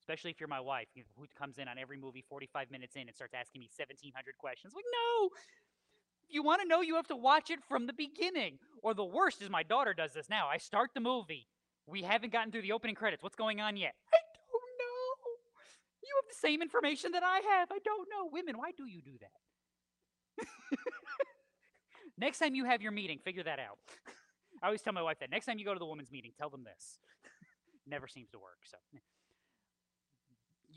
Especially if you're my wife, who comes in on every movie 45 minutes in and starts asking me 1,700 questions. Like, no! If you want to know, you have to watch it from the beginning. Or the worst is my daughter does this now. I start the movie. We haven't gotten through the opening credits. What's going on yet? You have the same information that I have. I don't know. Women, why do you do that? [laughs] Next time you have your meeting, figure that out. [laughs] I always tell my wife that. Next time you go to the women's meeting, tell them this. [laughs] Never seems to work. So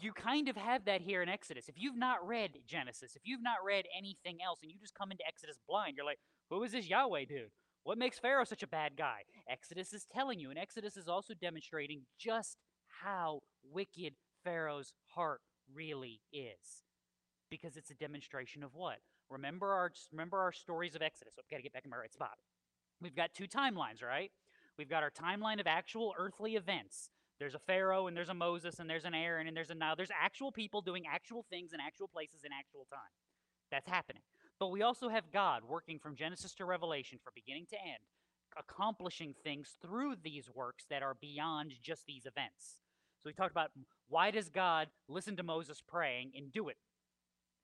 you kind of have that here in Exodus. If you've not read Genesis, if you've not read anything else, and you just come into Exodus blind, you're like, who is this Yahweh dude? What makes Pharaoh such a bad guy? Exodus is telling you, and Exodus is also demonstrating just how wicked Pharaoh's heart really is. Because it's a demonstration of what? Remember our remember our stories of Exodus. I've got to get back in my right spot. We've got two timelines, right? We've got our timeline of actual earthly events. There's a Pharaoh and there's a Moses and there's an Aaron and there's a now there's actual people doing actual things in actual places in actual time. That's happening. But we also have God working from Genesis to Revelation from beginning to end, accomplishing things through these works that are beyond just these events. So we talked about why does God listen to Moses praying and do it?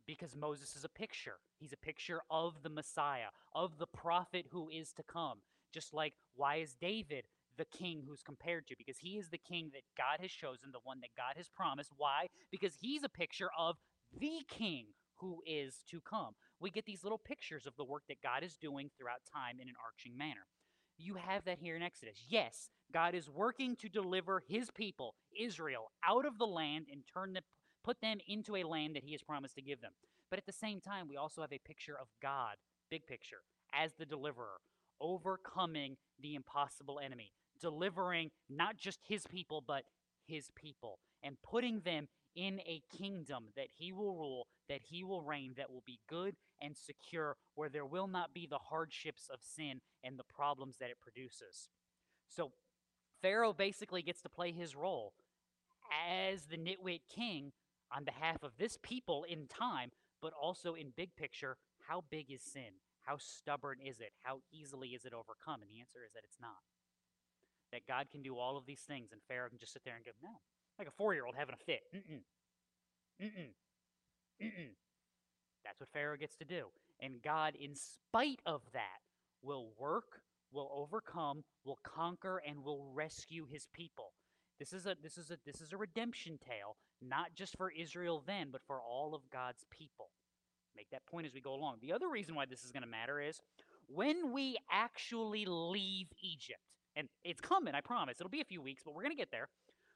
Because Moses is a picture. He's a picture of the Messiah, of the prophet who is to come. Just like why is David the king who's compared to? Because he is the king that God has chosen, the one that God has promised. Why? Because he's a picture of the king who is to come. We get these little pictures of the work that God is doing throughout time in an arching manner. You have that here in Exodus. Yes, God is working to deliver his people, Israel, out of the land and turn them, put them into a land that he has promised to give them. But at the same time, we also have a picture of God, big picture, as the deliverer, overcoming the impossible enemy, delivering not just his people, but his people, and putting them in a kingdom that he will rule, that he will reign, that will be good and secure, where there will not be the hardships of sin and the problems that it produces. So Pharaoh basically gets to play his role as the nitwit king on behalf of this people in time, but also in big picture, how big is sin? How stubborn is it? How easily is it overcome? And the answer is that it's not. That God can do all of these things, and Pharaoh can just sit there and go, no, like a four year old having a fit. Mm-mm. Mm-mm. Mm-mm. That's what Pharaoh gets to do. And God, in spite of that, will work, will overcome, will conquer, and will rescue his people. This is a this is a this is a redemption tale, not just for Israel then, but for all of God's people. Make that point as we go along. The other reason why this is going to matter is when we actually leave Egypt, and it's coming, I promise. It'll be a few weeks, but we're going to get there.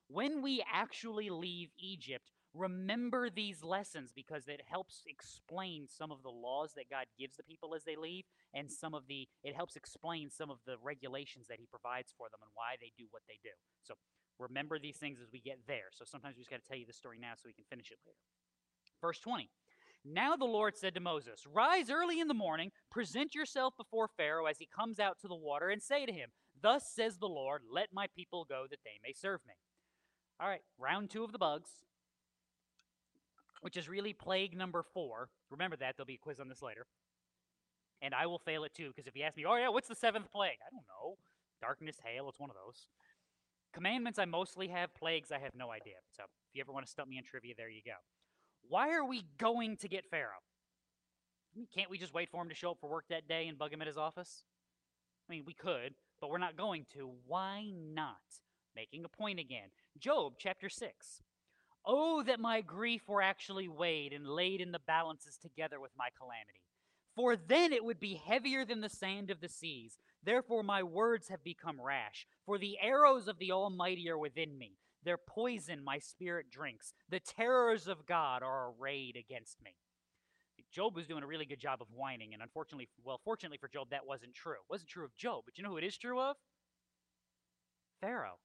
When we actually leave Egypt, remember these lessons because it helps explain some of the laws that God gives the people as they leave and some of the it helps explain some of the regulations that he provides for them and why they do what they do. So remember these things as we get there. So sometimes we just got to tell you the story now so we can finish it later. Verse 20. Now the Lord said to Moses, Rise early in the morning, present yourself before Pharaoh as he comes out to the water, and say to him, Thus says the Lord, Let my people go that they may serve me. All right, round two of the bugs which is really plague number four. Remember that. There'll be a quiz on this later. And I will fail it too, because if you ask me, oh yeah, what's the seventh plague? I don't know. Darkness, hail, it's one of those. Commandments I mostly have, plagues I have no idea. So if you ever want to stump me in trivia, there you go. Why are we going to get Pharaoh? I mean, can't we just wait for him to show up for work that day and bug him at his office? I mean, we could, but we're not going to. Why not? making a point again. Job chapter 6. Oh, that my grief were actually weighed and laid in the balances together with my calamity. For then it would be heavier than the sand of the seas. Therefore my words have become rash. For the arrows of the Almighty are within me. Their poison my spirit drinks. The terrors of God are arrayed against me. Job was doing a really good job of whining, and unfortunately, well, fortunately for Job, that wasn't true. It wasn't true of Job, but you know who it is true of? Pharaoh.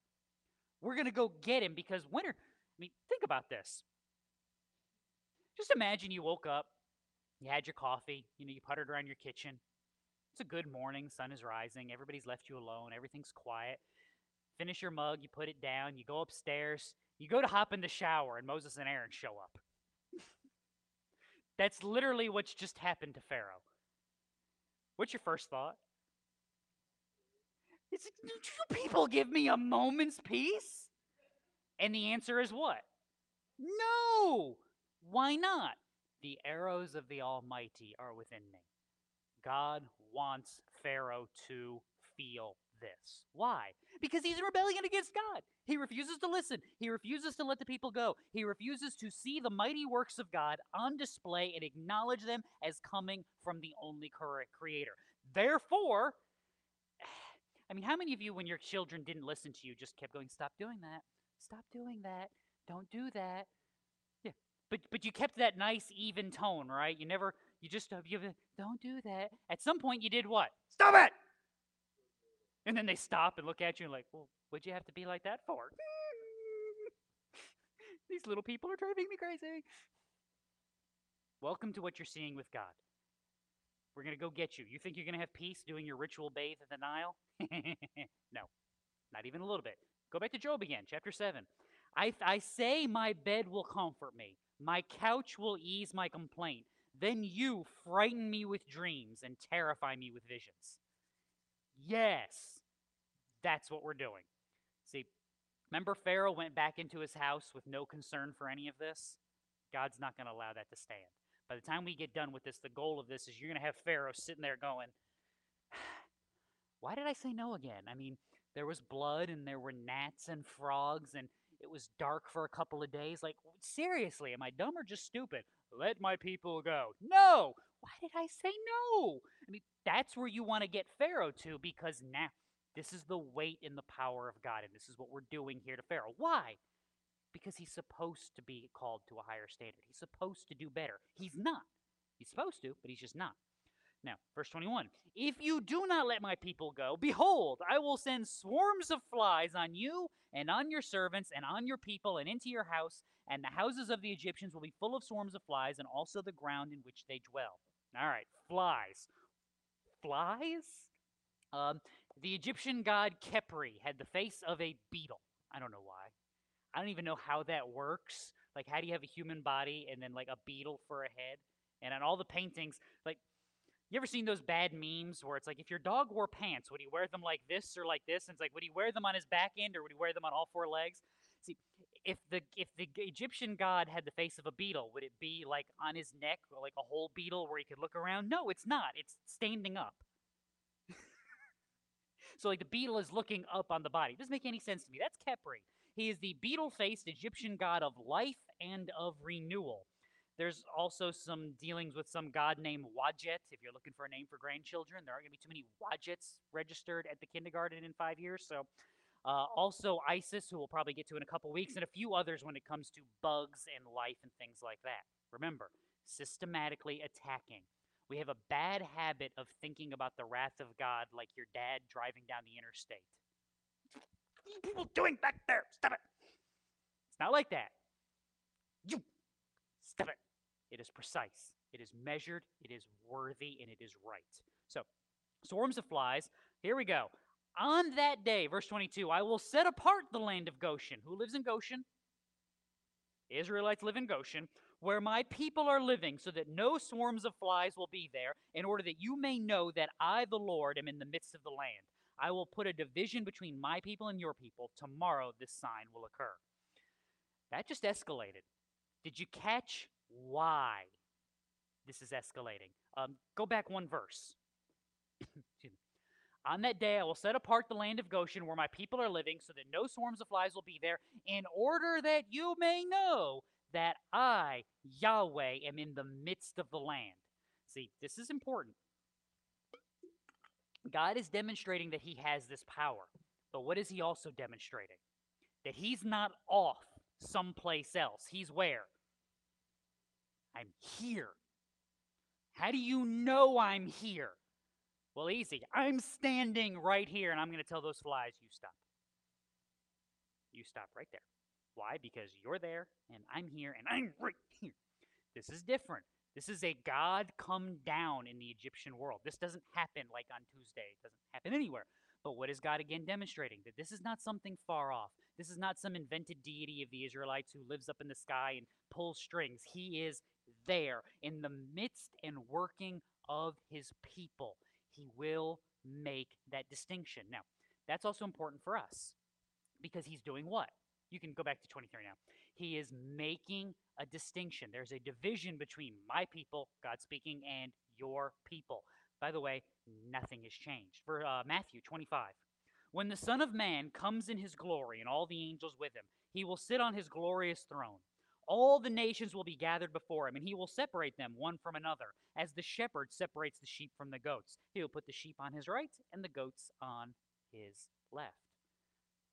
We're going to go get him because winter. I mean, think about this. Just imagine you woke up, you had your coffee, you know, you puttered around your kitchen. It's a good morning, sun is rising, everybody's left you alone, everything's quiet. Finish your mug, you put it down, you go upstairs, you go to hop in the shower, and Moses and Aaron show up. [laughs] That's literally what's just happened to Pharaoh. What's your first thought? It's, do people give me a moment's peace? And the answer is what? No! Why not? The arrows of the Almighty are within me. God wants Pharaoh to feel this. Why? Because he's in rebellion against God. He refuses to listen. He refuses to let the people go. He refuses to see the mighty works of God on display and acknowledge them as coming from the only correct creator. Therefore, [sighs] I mean, how many of you, when your children didn't listen to you, just kept going, stop doing that, stop doing that, don't do that? Yeah, but but you kept that nice even tone, right? You never, you just, uh, you don't do that. At some point, you did what? Stop it! And then they stop and look at you and like, well, what'd you have to be like that for? [laughs] These little people are driving me crazy. Welcome to what you're seeing with God. We're going to go get you. You think you're going to have peace doing your ritual bathe in the Nile? [laughs] no, not even a little bit. Go back to Job again, chapter 7. I, I say my bed will comfort me, my couch will ease my complaint. Then you frighten me with dreams and terrify me with visions. Yes, that's what we're doing. See, remember Pharaoh went back into his house with no concern for any of this? God's not going to allow that to stand. By the time we get done with this, the goal of this is you're going to have Pharaoh sitting there going, [sighs] Why did I say no again? I mean, there was blood and there were gnats and frogs and it was dark for a couple of days. Like, seriously, am I dumb or just stupid? Let my people go. No! Why did I say no? I mean, that's where you want to get Pharaoh to because now this is the weight and the power of God, and this is what we're doing here to Pharaoh. Why? Because he's supposed to be called to a higher standard. He's supposed to do better. He's not. He's supposed to, but he's just not. Now, verse 21 If you do not let my people go, behold, I will send swarms of flies on you and on your servants and on your people and into your house, and the houses of the Egyptians will be full of swarms of flies, and also the ground in which they dwell. All right, flies. Flies? Um, the Egyptian god Khepri had the face of a beetle. I don't know why. I don't even know how that works. Like, how do you have a human body and then like a beetle for a head? And on all the paintings, like, you ever seen those bad memes where it's like, if your dog wore pants, would he wear them like this or like this? And it's like, would he wear them on his back end or would he wear them on all four legs? See, if the if the Egyptian god had the face of a beetle, would it be like on his neck, like a whole beetle where he could look around? No, it's not. It's standing up. [laughs] So like the beetle is looking up on the body. It doesn't make any sense to me. That's Khepri. He is the beetle-faced Egyptian god of life and of renewal. There's also some dealings with some god named Wadjet. If you're looking for a name for grandchildren, there aren't going to be too many Wadjets registered at the kindergarten in five years. So, uh, also Isis, who we'll probably get to in a couple weeks, and a few others when it comes to bugs and life and things like that. Remember, systematically attacking. We have a bad habit of thinking about the wrath of God like your dad driving down the interstate. What are you people doing back there? Stop it. It's not like that. You stop it. It is precise. It is measured. It is worthy, and it is right. So, swarms of flies. Here we go. On that day, verse 22, I will set apart the land of Goshen. Who lives in Goshen? Israelites live in Goshen where my people are living, so that no swarms of flies will be there, in order that you may know that I, the Lord, am in the midst of the land. I will put a division between my people and your people. Tomorrow this sign will occur. That just escalated. Did you catch why this is escalating? Um, go back one verse. [coughs] On that day, I will set apart the land of Goshen where my people are living, so that no swarms of flies will be there, in order that you may know that I, Yahweh, am in the midst of the land. See, this is important. God is demonstrating that he has this power. But what is he also demonstrating? That he's not off someplace else. He's where? I'm here. How do you know I'm here? Well, easy. I'm standing right here, and I'm going to tell those flies, you stop. You stop right there. Why? Because you're there, and I'm here, and I'm right here. This is different. This is a God come down in the Egyptian world. This doesn't happen like on Tuesday. It doesn't happen anywhere. But what is God again demonstrating? That this is not something far off. This is not some invented deity of the Israelites who lives up in the sky and pulls strings. He is there in the midst and working of his people. He will make that distinction. Now, that's also important for us because he's doing what? You can go back to 23 now. He is making a distinction. There's a division between my people, God speaking, and your people. By the way, nothing has changed. For uh, Matthew 25. When the Son of Man comes in his glory and all the angels with him, he will sit on his glorious throne. All the nations will be gathered before him, and he will separate them one from another, as the shepherd separates the sheep from the goats. He will put the sheep on his right and the goats on his left.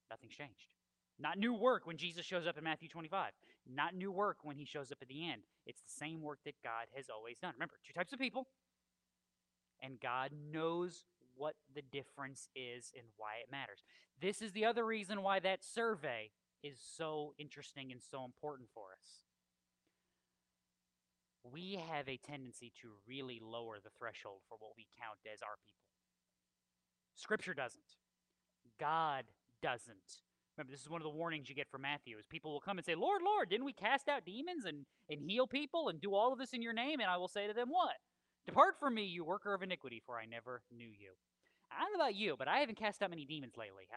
Nothing's changed. Not new work when Jesus shows up in Matthew 25. Not new work when he shows up at the end. It's the same work that God has always done. Remember, two types of people, and God knows what the difference is and why it matters. This is the other reason why that survey is so interesting and so important for us. We have a tendency to really lower the threshold for what we count as our people. Scripture doesn't. God doesn't. Remember, this is one of the warnings you get from Matthew is people will come and say, Lord, Lord, didn't we cast out demons and, and heal people and do all of this in your name? And I will say to them, What? Depart from me, you worker of iniquity, for I never knew you. I don't know about you, but I haven't cast out many demons lately.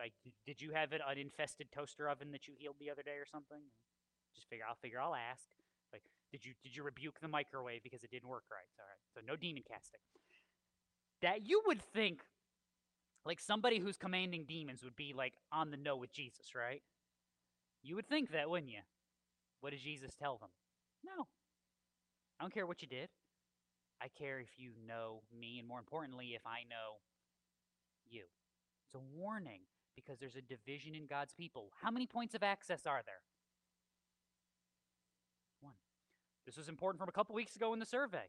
Like, did you have an uninfested toaster oven that you healed the other day or something? Just figure. I'll figure. I'll ask. Like, did you did you rebuke the microwave because it didn't work right? All right. So no demon casting. That you would think, like somebody who's commanding demons would be like on the know with Jesus, right? You would think that, wouldn't you? What did Jesus tell them? No. I don't care what you did. I care if you know me, and more importantly, if I know you. It's a warning because there's a division in God's people. How many points of access are there? One. This was important from a couple weeks ago in the survey.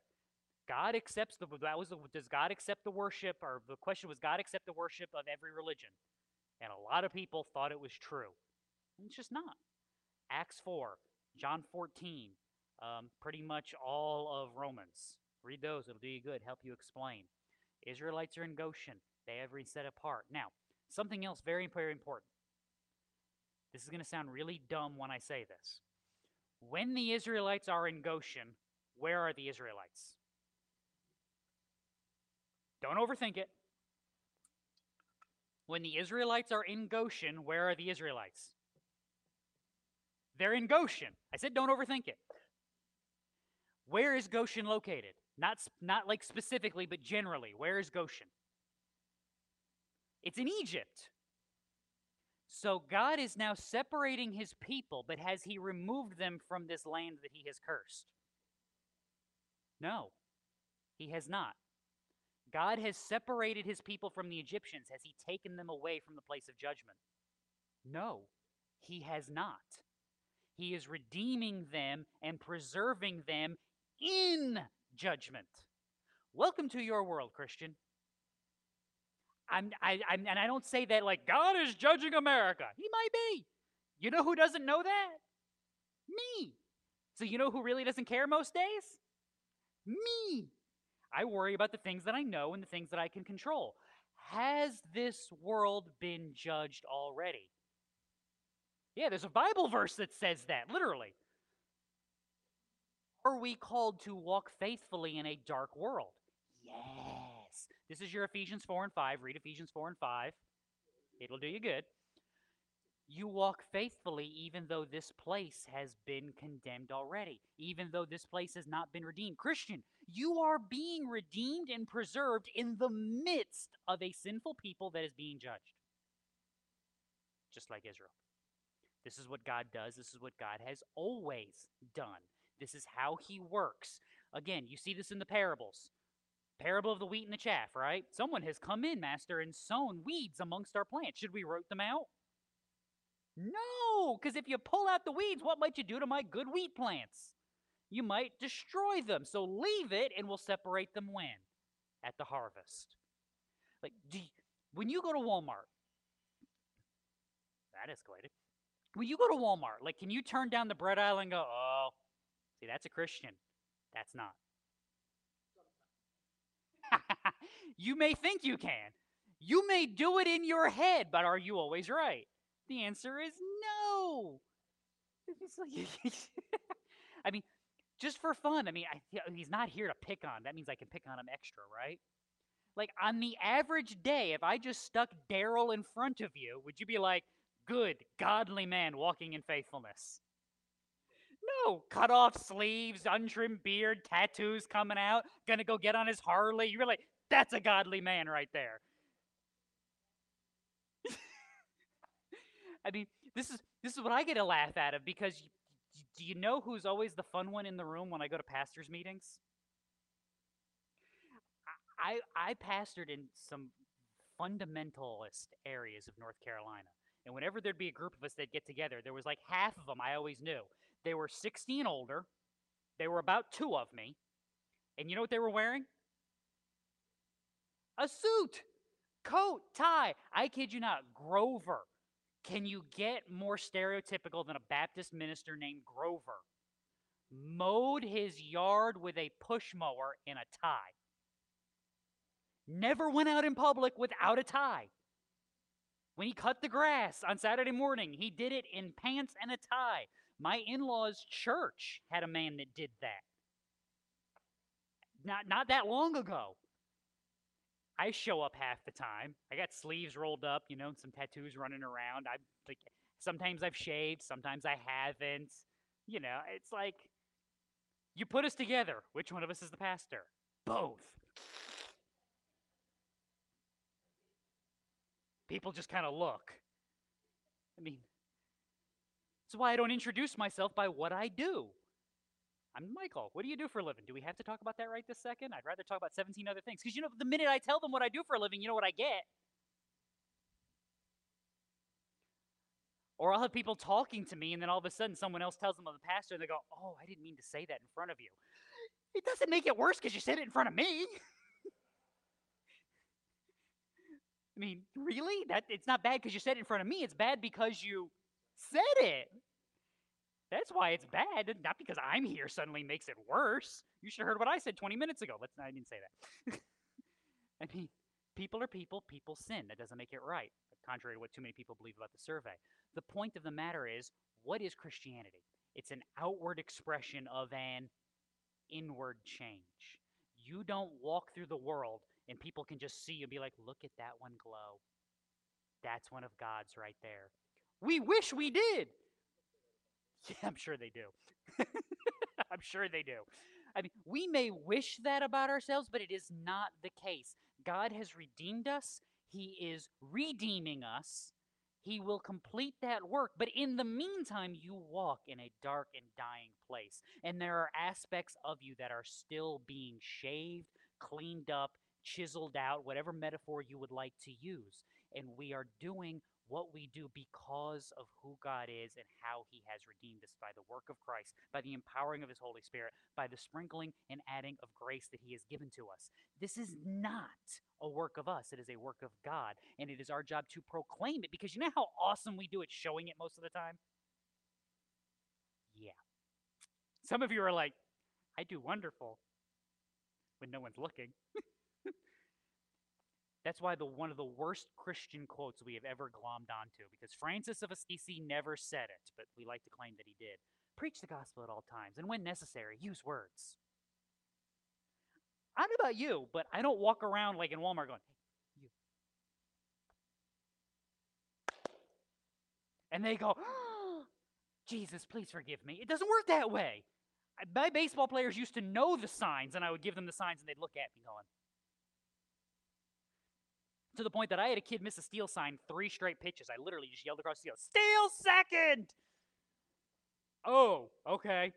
God accepts the that was the, does God accept the worship or the question was God accept the worship of every religion? And a lot of people thought it was true. And it's just not. Acts 4, John 14, um, pretty much all of Romans. Read those, it'll do you good, help you explain. Israelites are in Goshen, they have been set apart. Now, something else very, very important. This is going to sound really dumb when I say this. When the Israelites are in Goshen, where are the Israelites? Don't overthink it. When the Israelites are in Goshen, where are the Israelites? They're in Goshen. I said don't overthink it. Where is Goshen located? Not, not like specifically, but generally. Where is Goshen? It's in Egypt. So God is now separating his people, but has he removed them from this land that he has cursed? No, he has not. God has separated his people from the Egyptians. Has he taken them away from the place of judgment? No, he has not. He is redeeming them and preserving them in judgment. Welcome to your world, Christian. I'm, I, I'm, and I don't say that like God is judging America. He might be. You know who doesn't know that? Me. So you know who really doesn't care most days? Me. I worry about the things that I know and the things that I can control. Has this world been judged already? Yeah, there's a Bible verse that says that, literally. Are we called to walk faithfully in a dark world? Yes. This is your Ephesians 4 and 5. Read Ephesians 4 and 5. It'll do you good. You walk faithfully even though this place has been condemned already, even though this place has not been redeemed. Christian, you are being redeemed and preserved in the midst of a sinful people that is being judged, just like Israel. This is what God does. This is what God has always done. This is how he works. Again, you see this in the parables. Parable of the wheat and the chaff, right? Someone has come in, master, and sown weeds amongst our plants. Should we root them out? No, because if you pull out the weeds, what might you do to my good wheat plants? You might destroy them. So leave it and we'll separate them when? At the harvest. Like, you, when you go to Walmart, that escalated. When you go to Walmart, like, can you turn down the bread aisle and go, oh, see, that's a Christian. That's not. You may think you can. You may do it in your head, but are you always right? The answer is no. [laughs] [laughs] I mean, just for fun. I mean, I, he's not here to pick on. That means I can pick on him extra, right? Like on the average day, if I just stuck Daryl in front of you, would you be like, good, godly man walking in faithfulness? No, cut off sleeves, untrimmed beard, tattoos coming out, gonna go get on his Harley. You're like, that's a godly man right there. [laughs] I mean, this is this is what I get a laugh out of because y- y- do you know who's always the fun one in the room when I go to pastors' meetings? I I pastored in some fundamentalist areas of North Carolina. And whenever there'd be a group of us that get together, there was like half of them I always knew. They were 60 and older. They were about two of me. And you know what they were wearing? A suit, coat, tie. I kid you not, Grover. Can you get more stereotypical than a Baptist minister named Grover? Mowed his yard with a push mower in a tie. Never went out in public without a tie. When he cut the grass on Saturday morning, he did it in pants and a tie. My in law's church had a man that did that. Not, not that long ago. I show up half the time. I got sleeves rolled up, you know, some tattoos running around. I like sometimes I've shaved, sometimes I haven't. You know, it's like you put us together. Which one of us is the pastor? Both. People just kind of look. I mean, that's why I don't introduce myself by what I do. I'm Michael. What do you do for a living? Do we have to talk about that right this second? I'd rather talk about 17 other things. Because, you know, the minute I tell them what I do for a living, you know what I get. Or I'll have people talking to me, and then all of a sudden someone else tells them I'm the pastor, and they go, Oh, I didn't mean to say that in front of you. It doesn't make it worse because you said it in front of me. [laughs] I mean, really? That it's not bad because you said it in front of me. It's bad because you said it. That's why it's bad, not because I'm here suddenly makes it worse. You should have heard what I said 20 minutes ago. Let's I didn't say that. [laughs] I mean, people are people, people sin. That doesn't make it right, contrary to what too many people believe about the survey. The point of the matter is, what is Christianity? It's an outward expression of an inward change. You don't walk through the world and people can just see you and be like, look at that one glow. That's one of God's right there. We wish we did. Yeah, I'm sure they do. [laughs] I'm sure they do. I mean, we may wish that about ourselves, but it is not the case. God has redeemed us, He is redeeming us. He will complete that work. But in the meantime, you walk in a dark and dying place. And there are aspects of you that are still being shaved, cleaned up, chiseled out, whatever metaphor you would like to use. And we are doing what we do because of who God is and how He has redeemed us by the work of Christ, by the empowering of His Holy Spirit, by the sprinkling and adding of grace that He has given to us. This is not a work of us, it is a work of God. And it is our job to proclaim it because you know how awesome we do it showing it most of the time? Yeah. Some of you are like, I do wonderful when no one's looking. [laughs] That's why the one of the worst Christian quotes we have ever glommed onto, because Francis of Assisi never said it, but we like to claim that he did. Preach the gospel at all times, and when necessary, use words. I don't know about you, but I don't walk around like in Walmart going, hey, you. And they go, [gasps] Jesus, please forgive me. It doesn't work that way. My baseball players used to know the signs, and I would give them the signs, and they'd look at me going, to the point that I had a kid miss a steal sign three straight pitches. I literally just yelled across the field, "Steal second! Oh, okay.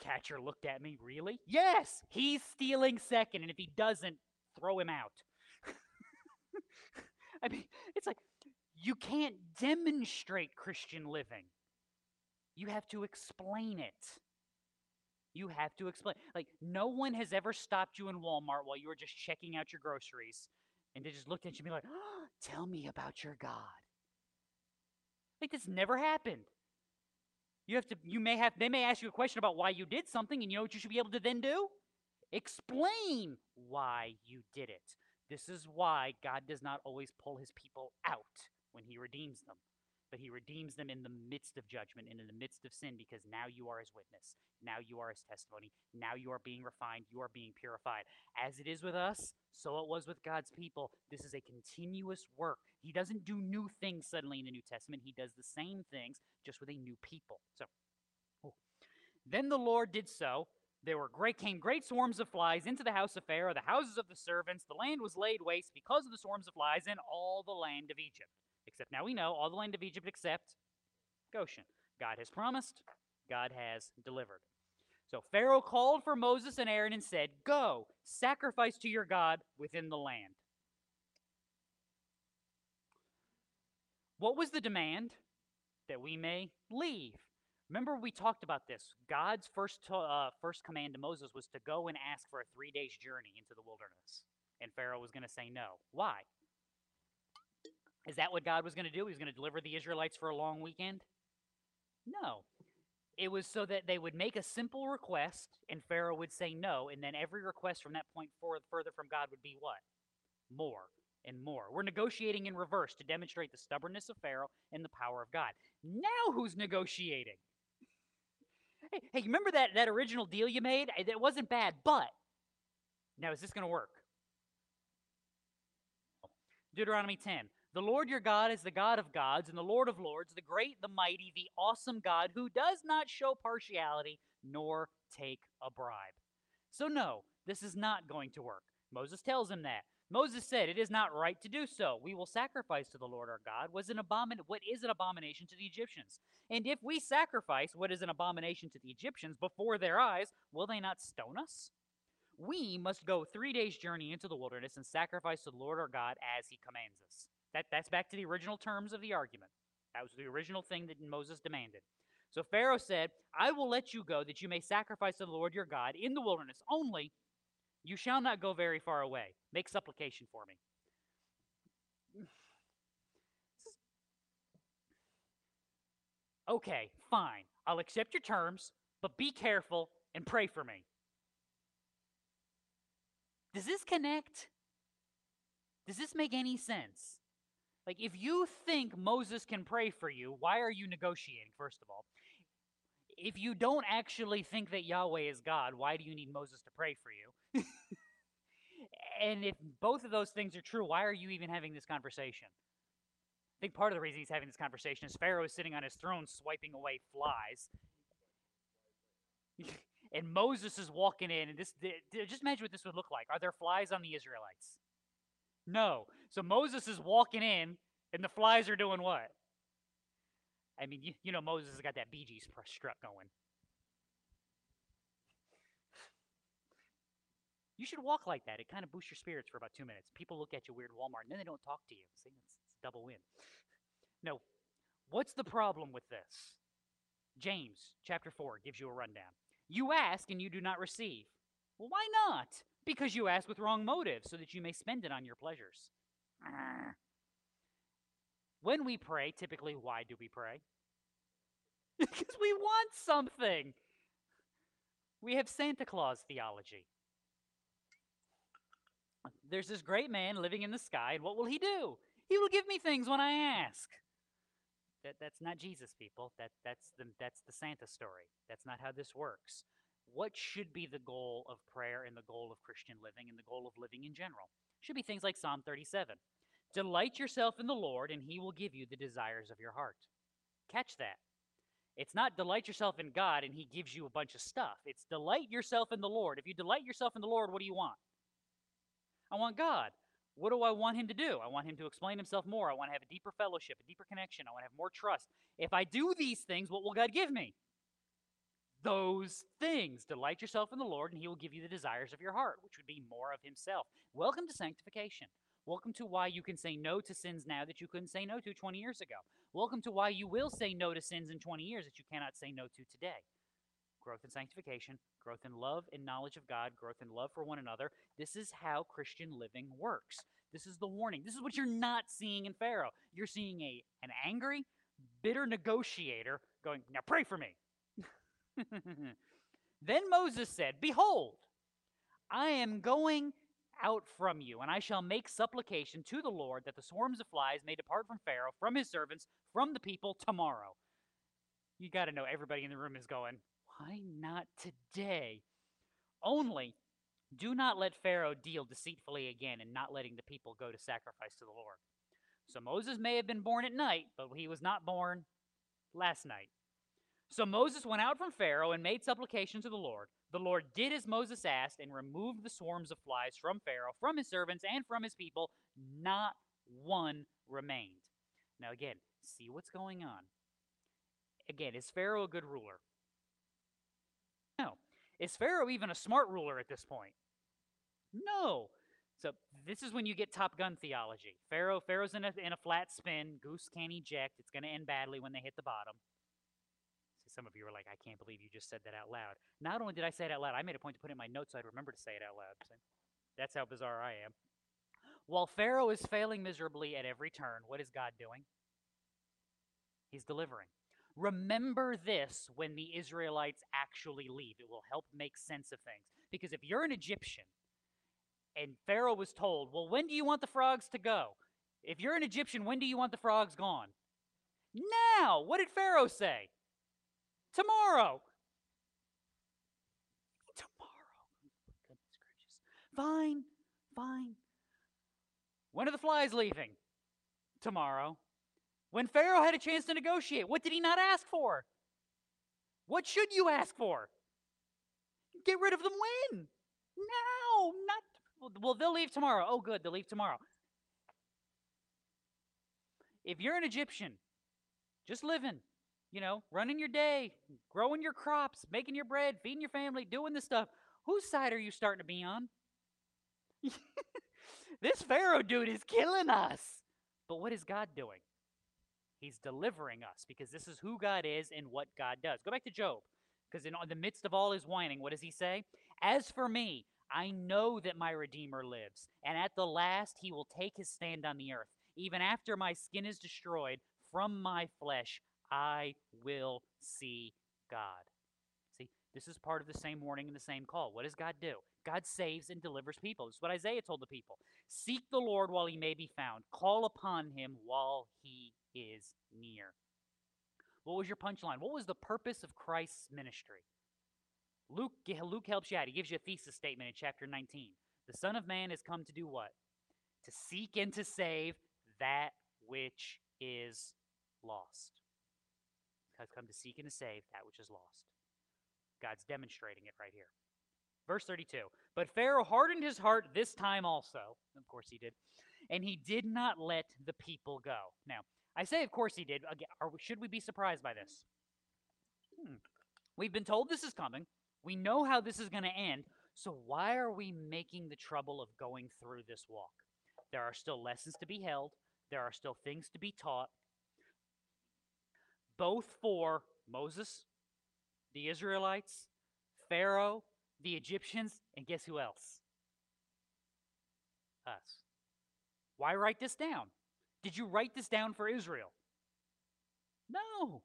Catcher looked at me, really? Yes, he's stealing second, and if he doesn't, throw him out. [laughs] I mean, it's like you can't demonstrate Christian living. You have to explain it. You have to explain. Like, no one has ever stopped you in Walmart while you were just checking out your groceries and they just looked at you and be like, oh, [gasps] tell me about your God. Like, this never happened. You have to, you may have, they may ask you a question about why you did something, and you know what you should be able to then do? Explain why you did it. This is why God does not always pull his people out when he redeems them, but he redeems them in the midst of judgment and in the midst of sin because now you are his witness. Now you are his testimony. Now you are being refined. You are being purified. As it is with us, so it was with God's people. This is a continuous work. He doesn't do new things suddenly in the New Testament, he does the same things just with a new people. So, oh. then the Lord did so there were great came great swarms of flies into the house of Pharaoh, the houses of the servants. The land was laid waste because of the swarms of flies in all the land of Egypt. Except now we know all the land of Egypt except Goshen. God has promised, God has delivered. So Pharaoh called for Moses and Aaron and said, Go, sacrifice to your God within the land. What was the demand? That we may leave. Remember, we talked about this. God's first uh, first command to Moses was to go and ask for a three days journey into the wilderness, and Pharaoh was going to say no. Why? Is that what God was going to do? He was going to deliver the Israelites for a long weekend? No. It was so that they would make a simple request, and Pharaoh would say no, and then every request from that point forward, further from God would be what? More and more. We're negotiating in reverse to demonstrate the stubbornness of Pharaoh and the power of God. Now who's negotiating? Hey, hey, remember that, that original deal you made? It wasn't bad, but now is this going to work? Deuteronomy 10. The Lord your God is the God of gods and the Lord of lords, the great, the mighty, the awesome God who does not show partiality nor take a bribe. So, no, this is not going to work. Moses tells him that. Moses said, It is not right to do so. We will sacrifice to the Lord our God was an abomin- what is an abomination to the Egyptians. And if we sacrifice what is an abomination to the Egyptians before their eyes, will they not stone us? We must go three days' journey into the wilderness and sacrifice to the Lord our God as he commands us. That, that's back to the original terms of the argument. That was the original thing that Moses demanded. So Pharaoh said, I will let you go that you may sacrifice to the Lord your God in the wilderness. Only you shall not go very far away. Make supplication for me. Okay, fine. I'll accept your terms, but be careful and pray for me. Does this connect? Does this make any sense? Like, if you think Moses can pray for you, why are you negotiating, first of all? If you don't actually think that Yahweh is God, why do you need Moses to pray for you? [laughs] and if both of those things are true, why are you even having this conversation? I think part of the reason he's having this conversation is Pharaoh is sitting on his throne swiping away flies. [laughs] and Moses is walking in, and this just imagine what this would look like. Are there flies on the Israelites? No. So Moses is walking in, and the flies are doing what? I mean, you, you know, Moses has got that Bee Gees strut going. You should walk like that. It kind of boosts your spirits for about two minutes. People look at you weird Walmart, and then they don't talk to you. See, it's, it's double win. No, what's the problem with this? James chapter 4 gives you a rundown. You ask and you do not receive. Well, why not? Because you ask with wrong motives, so that you may spend it on your pleasures. Uh. When we pray, typically, why do we pray? [laughs] because we want something. We have Santa Claus theology. There's this great man living in the sky, and what will he do? He will give me things when I ask. That, that's not Jesus, people. That, that's, the, that's the Santa story. That's not how this works. What should be the goal of prayer and the goal of Christian living and the goal of living in general? Should be things like Psalm 37. Delight yourself in the Lord, and he will give you the desires of your heart. Catch that. It's not delight yourself in God and he gives you a bunch of stuff. It's delight yourself in the Lord. If you delight yourself in the Lord, what do you want? I want God. What do I want him to do? I want him to explain himself more. I want to have a deeper fellowship, a deeper connection. I want to have more trust. If I do these things, what will God give me? Those things. Delight yourself in the Lord, and he will give you the desires of your heart, which would be more of himself. Welcome to sanctification. Welcome to why you can say no to sins now that you couldn't say no to 20 years ago. Welcome to why you will say no to sins in 20 years that you cannot say no to today. Growth in sanctification, growth in love and knowledge of God, growth in love for one another. This is how Christian living works. This is the warning. This is what you're not seeing in Pharaoh. You're seeing a an angry, bitter negotiator going, "Now pray for me." [laughs] then Moses said, "Behold, I am going out from you, and I shall make supplication to the Lord that the swarms of flies may depart from Pharaoh, from his servants, from the people tomorrow. You got to know everybody in the room is going, why not today? Only do not let Pharaoh deal deceitfully again in not letting the people go to sacrifice to the Lord. So Moses may have been born at night, but he was not born last night. So Moses went out from Pharaoh and made supplication to the Lord. The Lord did as Moses asked and removed the swarms of flies from Pharaoh, from his servants, and from his people. Not one remained. Now, again, see what's going on. Again, is Pharaoh a good ruler? No. Is Pharaoh even a smart ruler at this point? No. So this is when you get Top Gun theology. Pharaoh, Pharaoh's in a, in a flat spin. Goose can't eject. It's going to end badly when they hit the bottom. Some of you are like, I can't believe you just said that out loud. Not only did I say it out loud, I made a point to put it in my notes so I'd remember to say it out loud. So that's how bizarre I am. While Pharaoh is failing miserably at every turn, what is God doing? He's delivering. Remember this when the Israelites actually leave. It will help make sense of things. Because if you're an Egyptian and Pharaoh was told, well, when do you want the frogs to go? If you're an Egyptian, when do you want the frogs gone? Now! What did Pharaoh say? Tomorrow. Tomorrow. Fine, fine. When are the flies leaving? Tomorrow. When Pharaoh had a chance to negotiate, what did he not ask for? What should you ask for? Get rid of them when? Now, not. Well, they'll leave tomorrow. Oh, good, they'll leave tomorrow. If you're an Egyptian, just living, you know, running your day, growing your crops, making your bread, feeding your family, doing the stuff, whose side are you starting to be on? [laughs] this Pharaoh dude is killing us. But what is God doing? He's delivering us because this is who God is and what God does. Go back to Job because in the midst of all his whining, what does he say? As for me, I know that my Redeemer lives, and at the last he will take his stand on the earth. Even after my skin is destroyed, from my flesh I will see God. See, this is part of the same warning and the same call. What does God do? God saves and delivers people. This is what Isaiah told the people. Seek the Lord while he may be found. Call upon him while he is near. What was your punchline? What was the purpose of Christ's ministry? Luke, Luke helps you out. He gives you a thesis statement in chapter 19. The Son of Man has come to do what? To seek and to save that which is lost has come to seek and to save that which is lost. God's demonstrating it right here. Verse 32 But Pharaoh hardened his heart this time also. Of course he did. And he did not let the people go. Now, I say, of course he did. Again, are, should we be surprised by this? Hmm. We've been told this is coming. We know how this is going to end. So why are we making the trouble of going through this walk? There are still lessons to be held. There are still things to be taught both for Moses, the Israelites, Pharaoh, the Egyptians, and guess who else? Us. Why write this down? Did you write this down for Israel? No.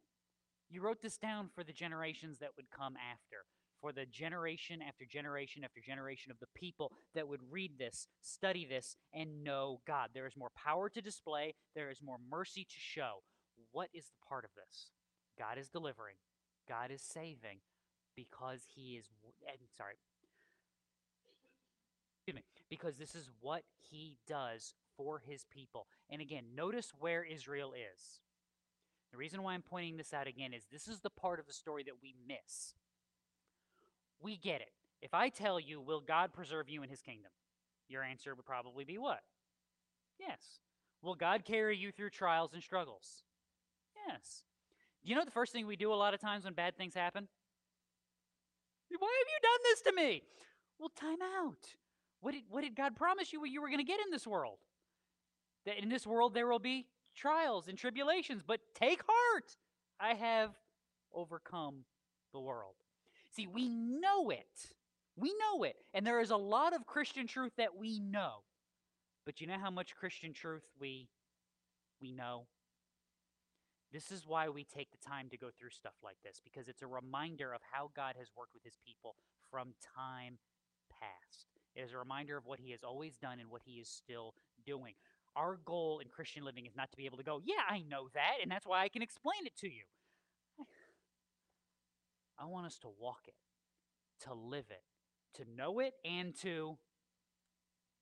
You wrote this down for the generations that would come after, for the generation after generation after generation of the people that would read this, study this, and know God. There is more power to display, there is more mercy to show what is the part of this? God is delivering, God is saving because he is, and sorry, excuse me, because this is what he does for his people. And again, notice where Israel is. The reason why I'm pointing this out again is this is the part of the story that we miss. We get it. If I tell you, will God preserve you in his kingdom? Your answer would probably be what? Yes. Will God carry you through trials and struggles? Do you know the first thing we do a lot of times when bad things happen? Why have you done this to me? Well, time out. What did, what did God promise you you were going to get in this world? That in this world there will be trials and tribulations, but take heart. I have overcome the world. See, we know it. We know it. And there is a lot of Christian truth that we know. But you know how much Christian truth we we know? This is why we take the time to go through stuff like this because it's a reminder of how God has worked with his people from time past. It is a reminder of what he has always done and what he is still doing. Our goal in Christian living is not to be able to go, yeah, I know that, and that's why I can explain it to you. I want us to walk it, to live it, to know it, and to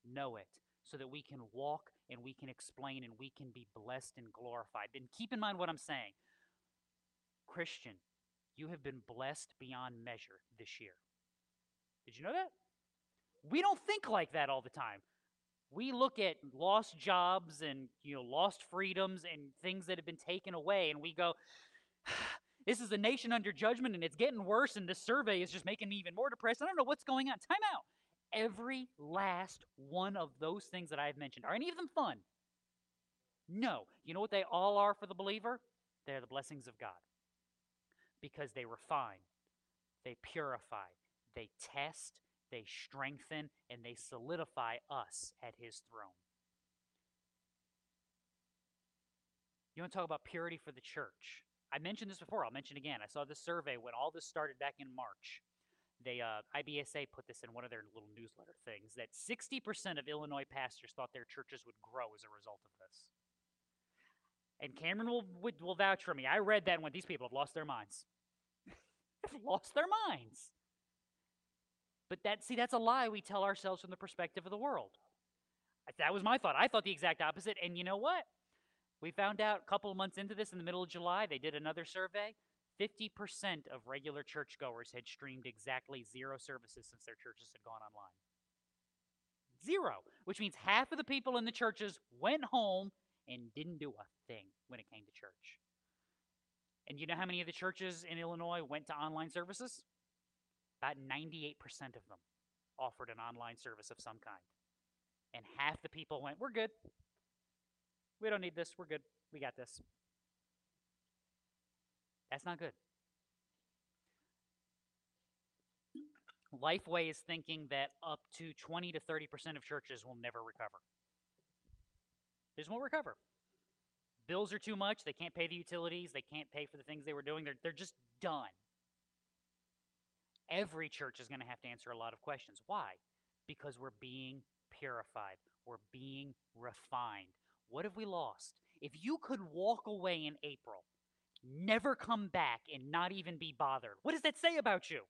know it so that we can walk and we can explain and we can be blessed and glorified. And keep in mind what I'm saying. Christian, you have been blessed beyond measure this year. Did you know that? We don't think like that all the time. We look at lost jobs and you know lost freedoms and things that have been taken away and we go [sighs] this is a nation under judgment and it's getting worse and this survey is just making me even more depressed. I don't know what's going on. Time out every last one of those things that I've mentioned. Are any of them fun? No. You know what they all are for the believer? They're the blessings of God because they refine, they purify, they test, they strengthen, and they solidify us at His throne. You want to talk about purity for the church? I mentioned this before. I'll mention again. I saw this survey when all this started back in March they uh, IBSA put this in one of their little newsletter things that 60% of Illinois pastors thought their churches would grow as a result of this. And Cameron will, will vouch for me. I read that went, these people have lost their minds. [laughs] They've lost their minds. But that, see, that's a lie we tell ourselves from the perspective of the world. That was my thought. I thought the exact opposite. And you know what? We found out a couple of months into this in the middle of July, they did another survey. 50% of regular churchgoers had streamed exactly zero services since their churches had gone online. Zero, which means half of the people in the churches went home and didn't do a thing when it came to church. And you know how many of the churches in Illinois went to online services? About 98% of them offered an online service of some kind. And half the people went, We're good. We don't need this. We're good. We got this. That's not good. Lifeway is thinking that up to 20 to 30% of churches will never recover. They just won't recover. Bills are too much. They can't pay the utilities. They can't pay for the things they were doing. They're, they're just done. Every church is going to have to answer a lot of questions. Why? Because we're being purified, we're being refined. What have we lost? If you could walk away in April never come back and not even be bothered. What does that say about you?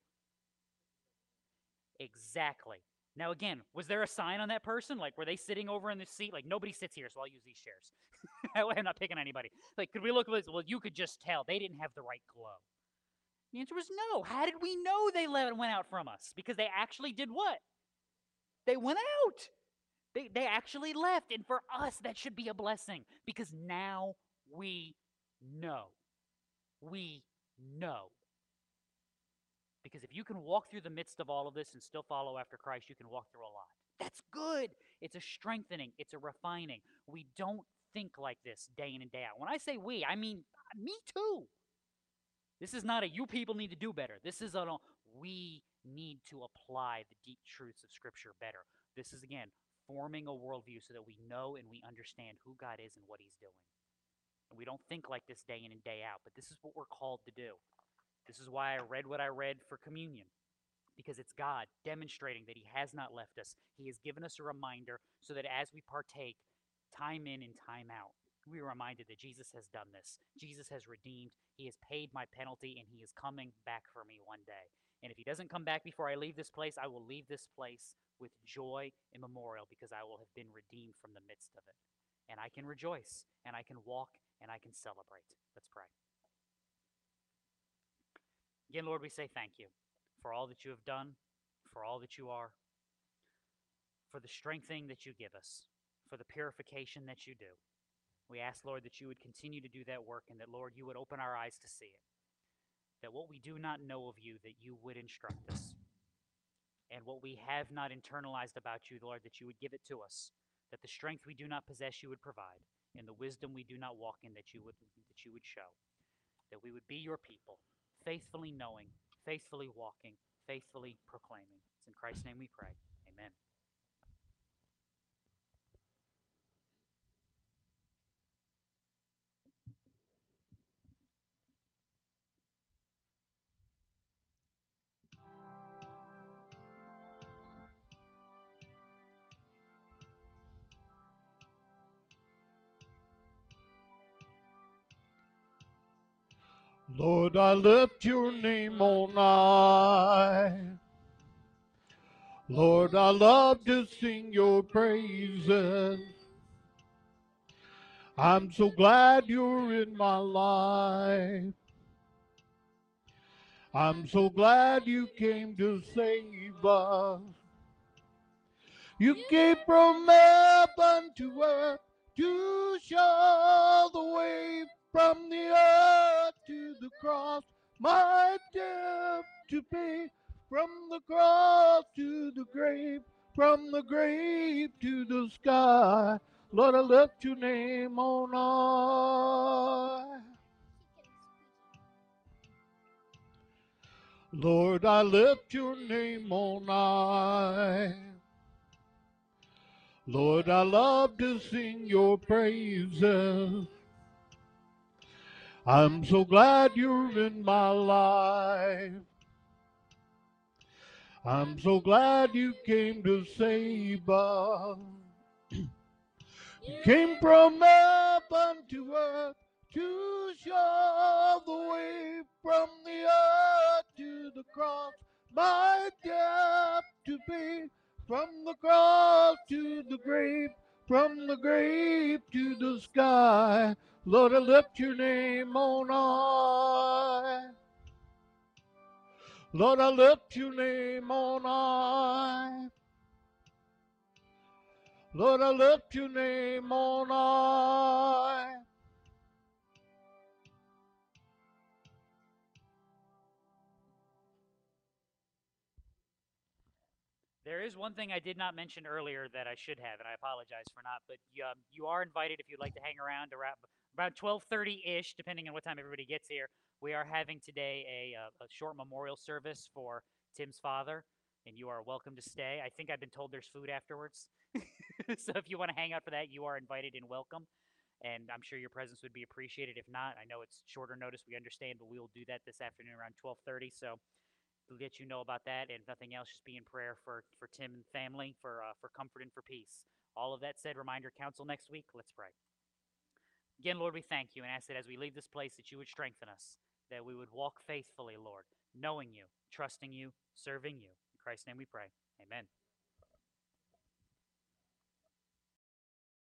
Exactly. Now, again, was there a sign on that person? Like, were they sitting over in the seat? Like, nobody sits here, so I'll use these chairs. [laughs] I'm not picking anybody. Like, could we look at this? Well, you could just tell they didn't have the right glow. The answer was no. How did we know they went out from us? Because they actually did what? They went out. They, they actually left. And for us, that should be a blessing because now we know we know. Because if you can walk through the midst of all of this and still follow after Christ, you can walk through a lot. That's good. It's a strengthening, it's a refining. We don't think like this day in and day out. When I say we, I mean me too. This is not a you people need to do better. This is a oh, we need to apply the deep truths of Scripture better. This is, again, forming a worldview so that we know and we understand who God is and what He's doing. We don't think like this day in and day out, but this is what we're called to do. This is why I read what I read for communion, because it's God demonstrating that He has not left us. He has given us a reminder so that as we partake, time in and time out, we are reminded that Jesus has done this. Jesus has redeemed. He has paid my penalty, and He is coming back for me one day. And if He doesn't come back before I leave this place, I will leave this place with joy and memorial because I will have been redeemed from the midst of it. And I can rejoice and I can walk and I can celebrate. Let's pray. Again, Lord, we say thank you for all that you have done, for all that you are, for the strengthening that you give us, for the purification that you do. We ask, Lord, that you would continue to do that work and that, Lord, you would open our eyes to see it. That what we do not know of you, that you would instruct us. And what we have not internalized about you, Lord, that you would give it to us. That the strength we do not possess, you would provide. And the wisdom we do not walk in, that you would, that you would show. That we would be your people, faithfully knowing, faithfully walking, faithfully proclaiming. It's in Christ's name we pray. Amen. Lord, I lift your name on high. Lord, I love to sing your praises. I'm so glad you're in my life. I'm so glad you came to save us. You came from heaven to earth to show the way from the earth to the cross, my debt to pay. From the cross to the grave, from the grave to the sky. Lord, I lift your name on high. Lord, I lift your name on high. Lord, I love to sing your praises. I'm so glad you're in my life. I'm so glad you came to save us. you came from heaven to earth to show the way from the earth to the cross. My death to pay from the cross to the grave, from the grave to the sky. Lord, I lift your name on high. Lord, I lift your name on high. Lord, I lift your name on high. There is one thing I did not mention earlier that I should have, and I apologize for not. But you, um, you are invited if you'd like to hang around around about 12:30 ish, depending on what time everybody gets here. We are having today a, uh, a short memorial service for Tim's father, and you are welcome to stay. I think I've been told there's food afterwards, [laughs] so if you want to hang out for that, you are invited and welcome. And I'm sure your presence would be appreciated. If not, I know it's shorter notice. We understand, but we will do that this afternoon around 12:30. So we'll let you know about that. And if nothing else, just be in prayer for for Tim and family, for uh, for comfort and for peace. All of that said, reminder council next week. Let's pray. Again, Lord, we thank you and ask that as we leave this place, that you would strengthen us, that we would walk faithfully, Lord, knowing you, trusting you, serving you. In Christ's name we pray. Amen.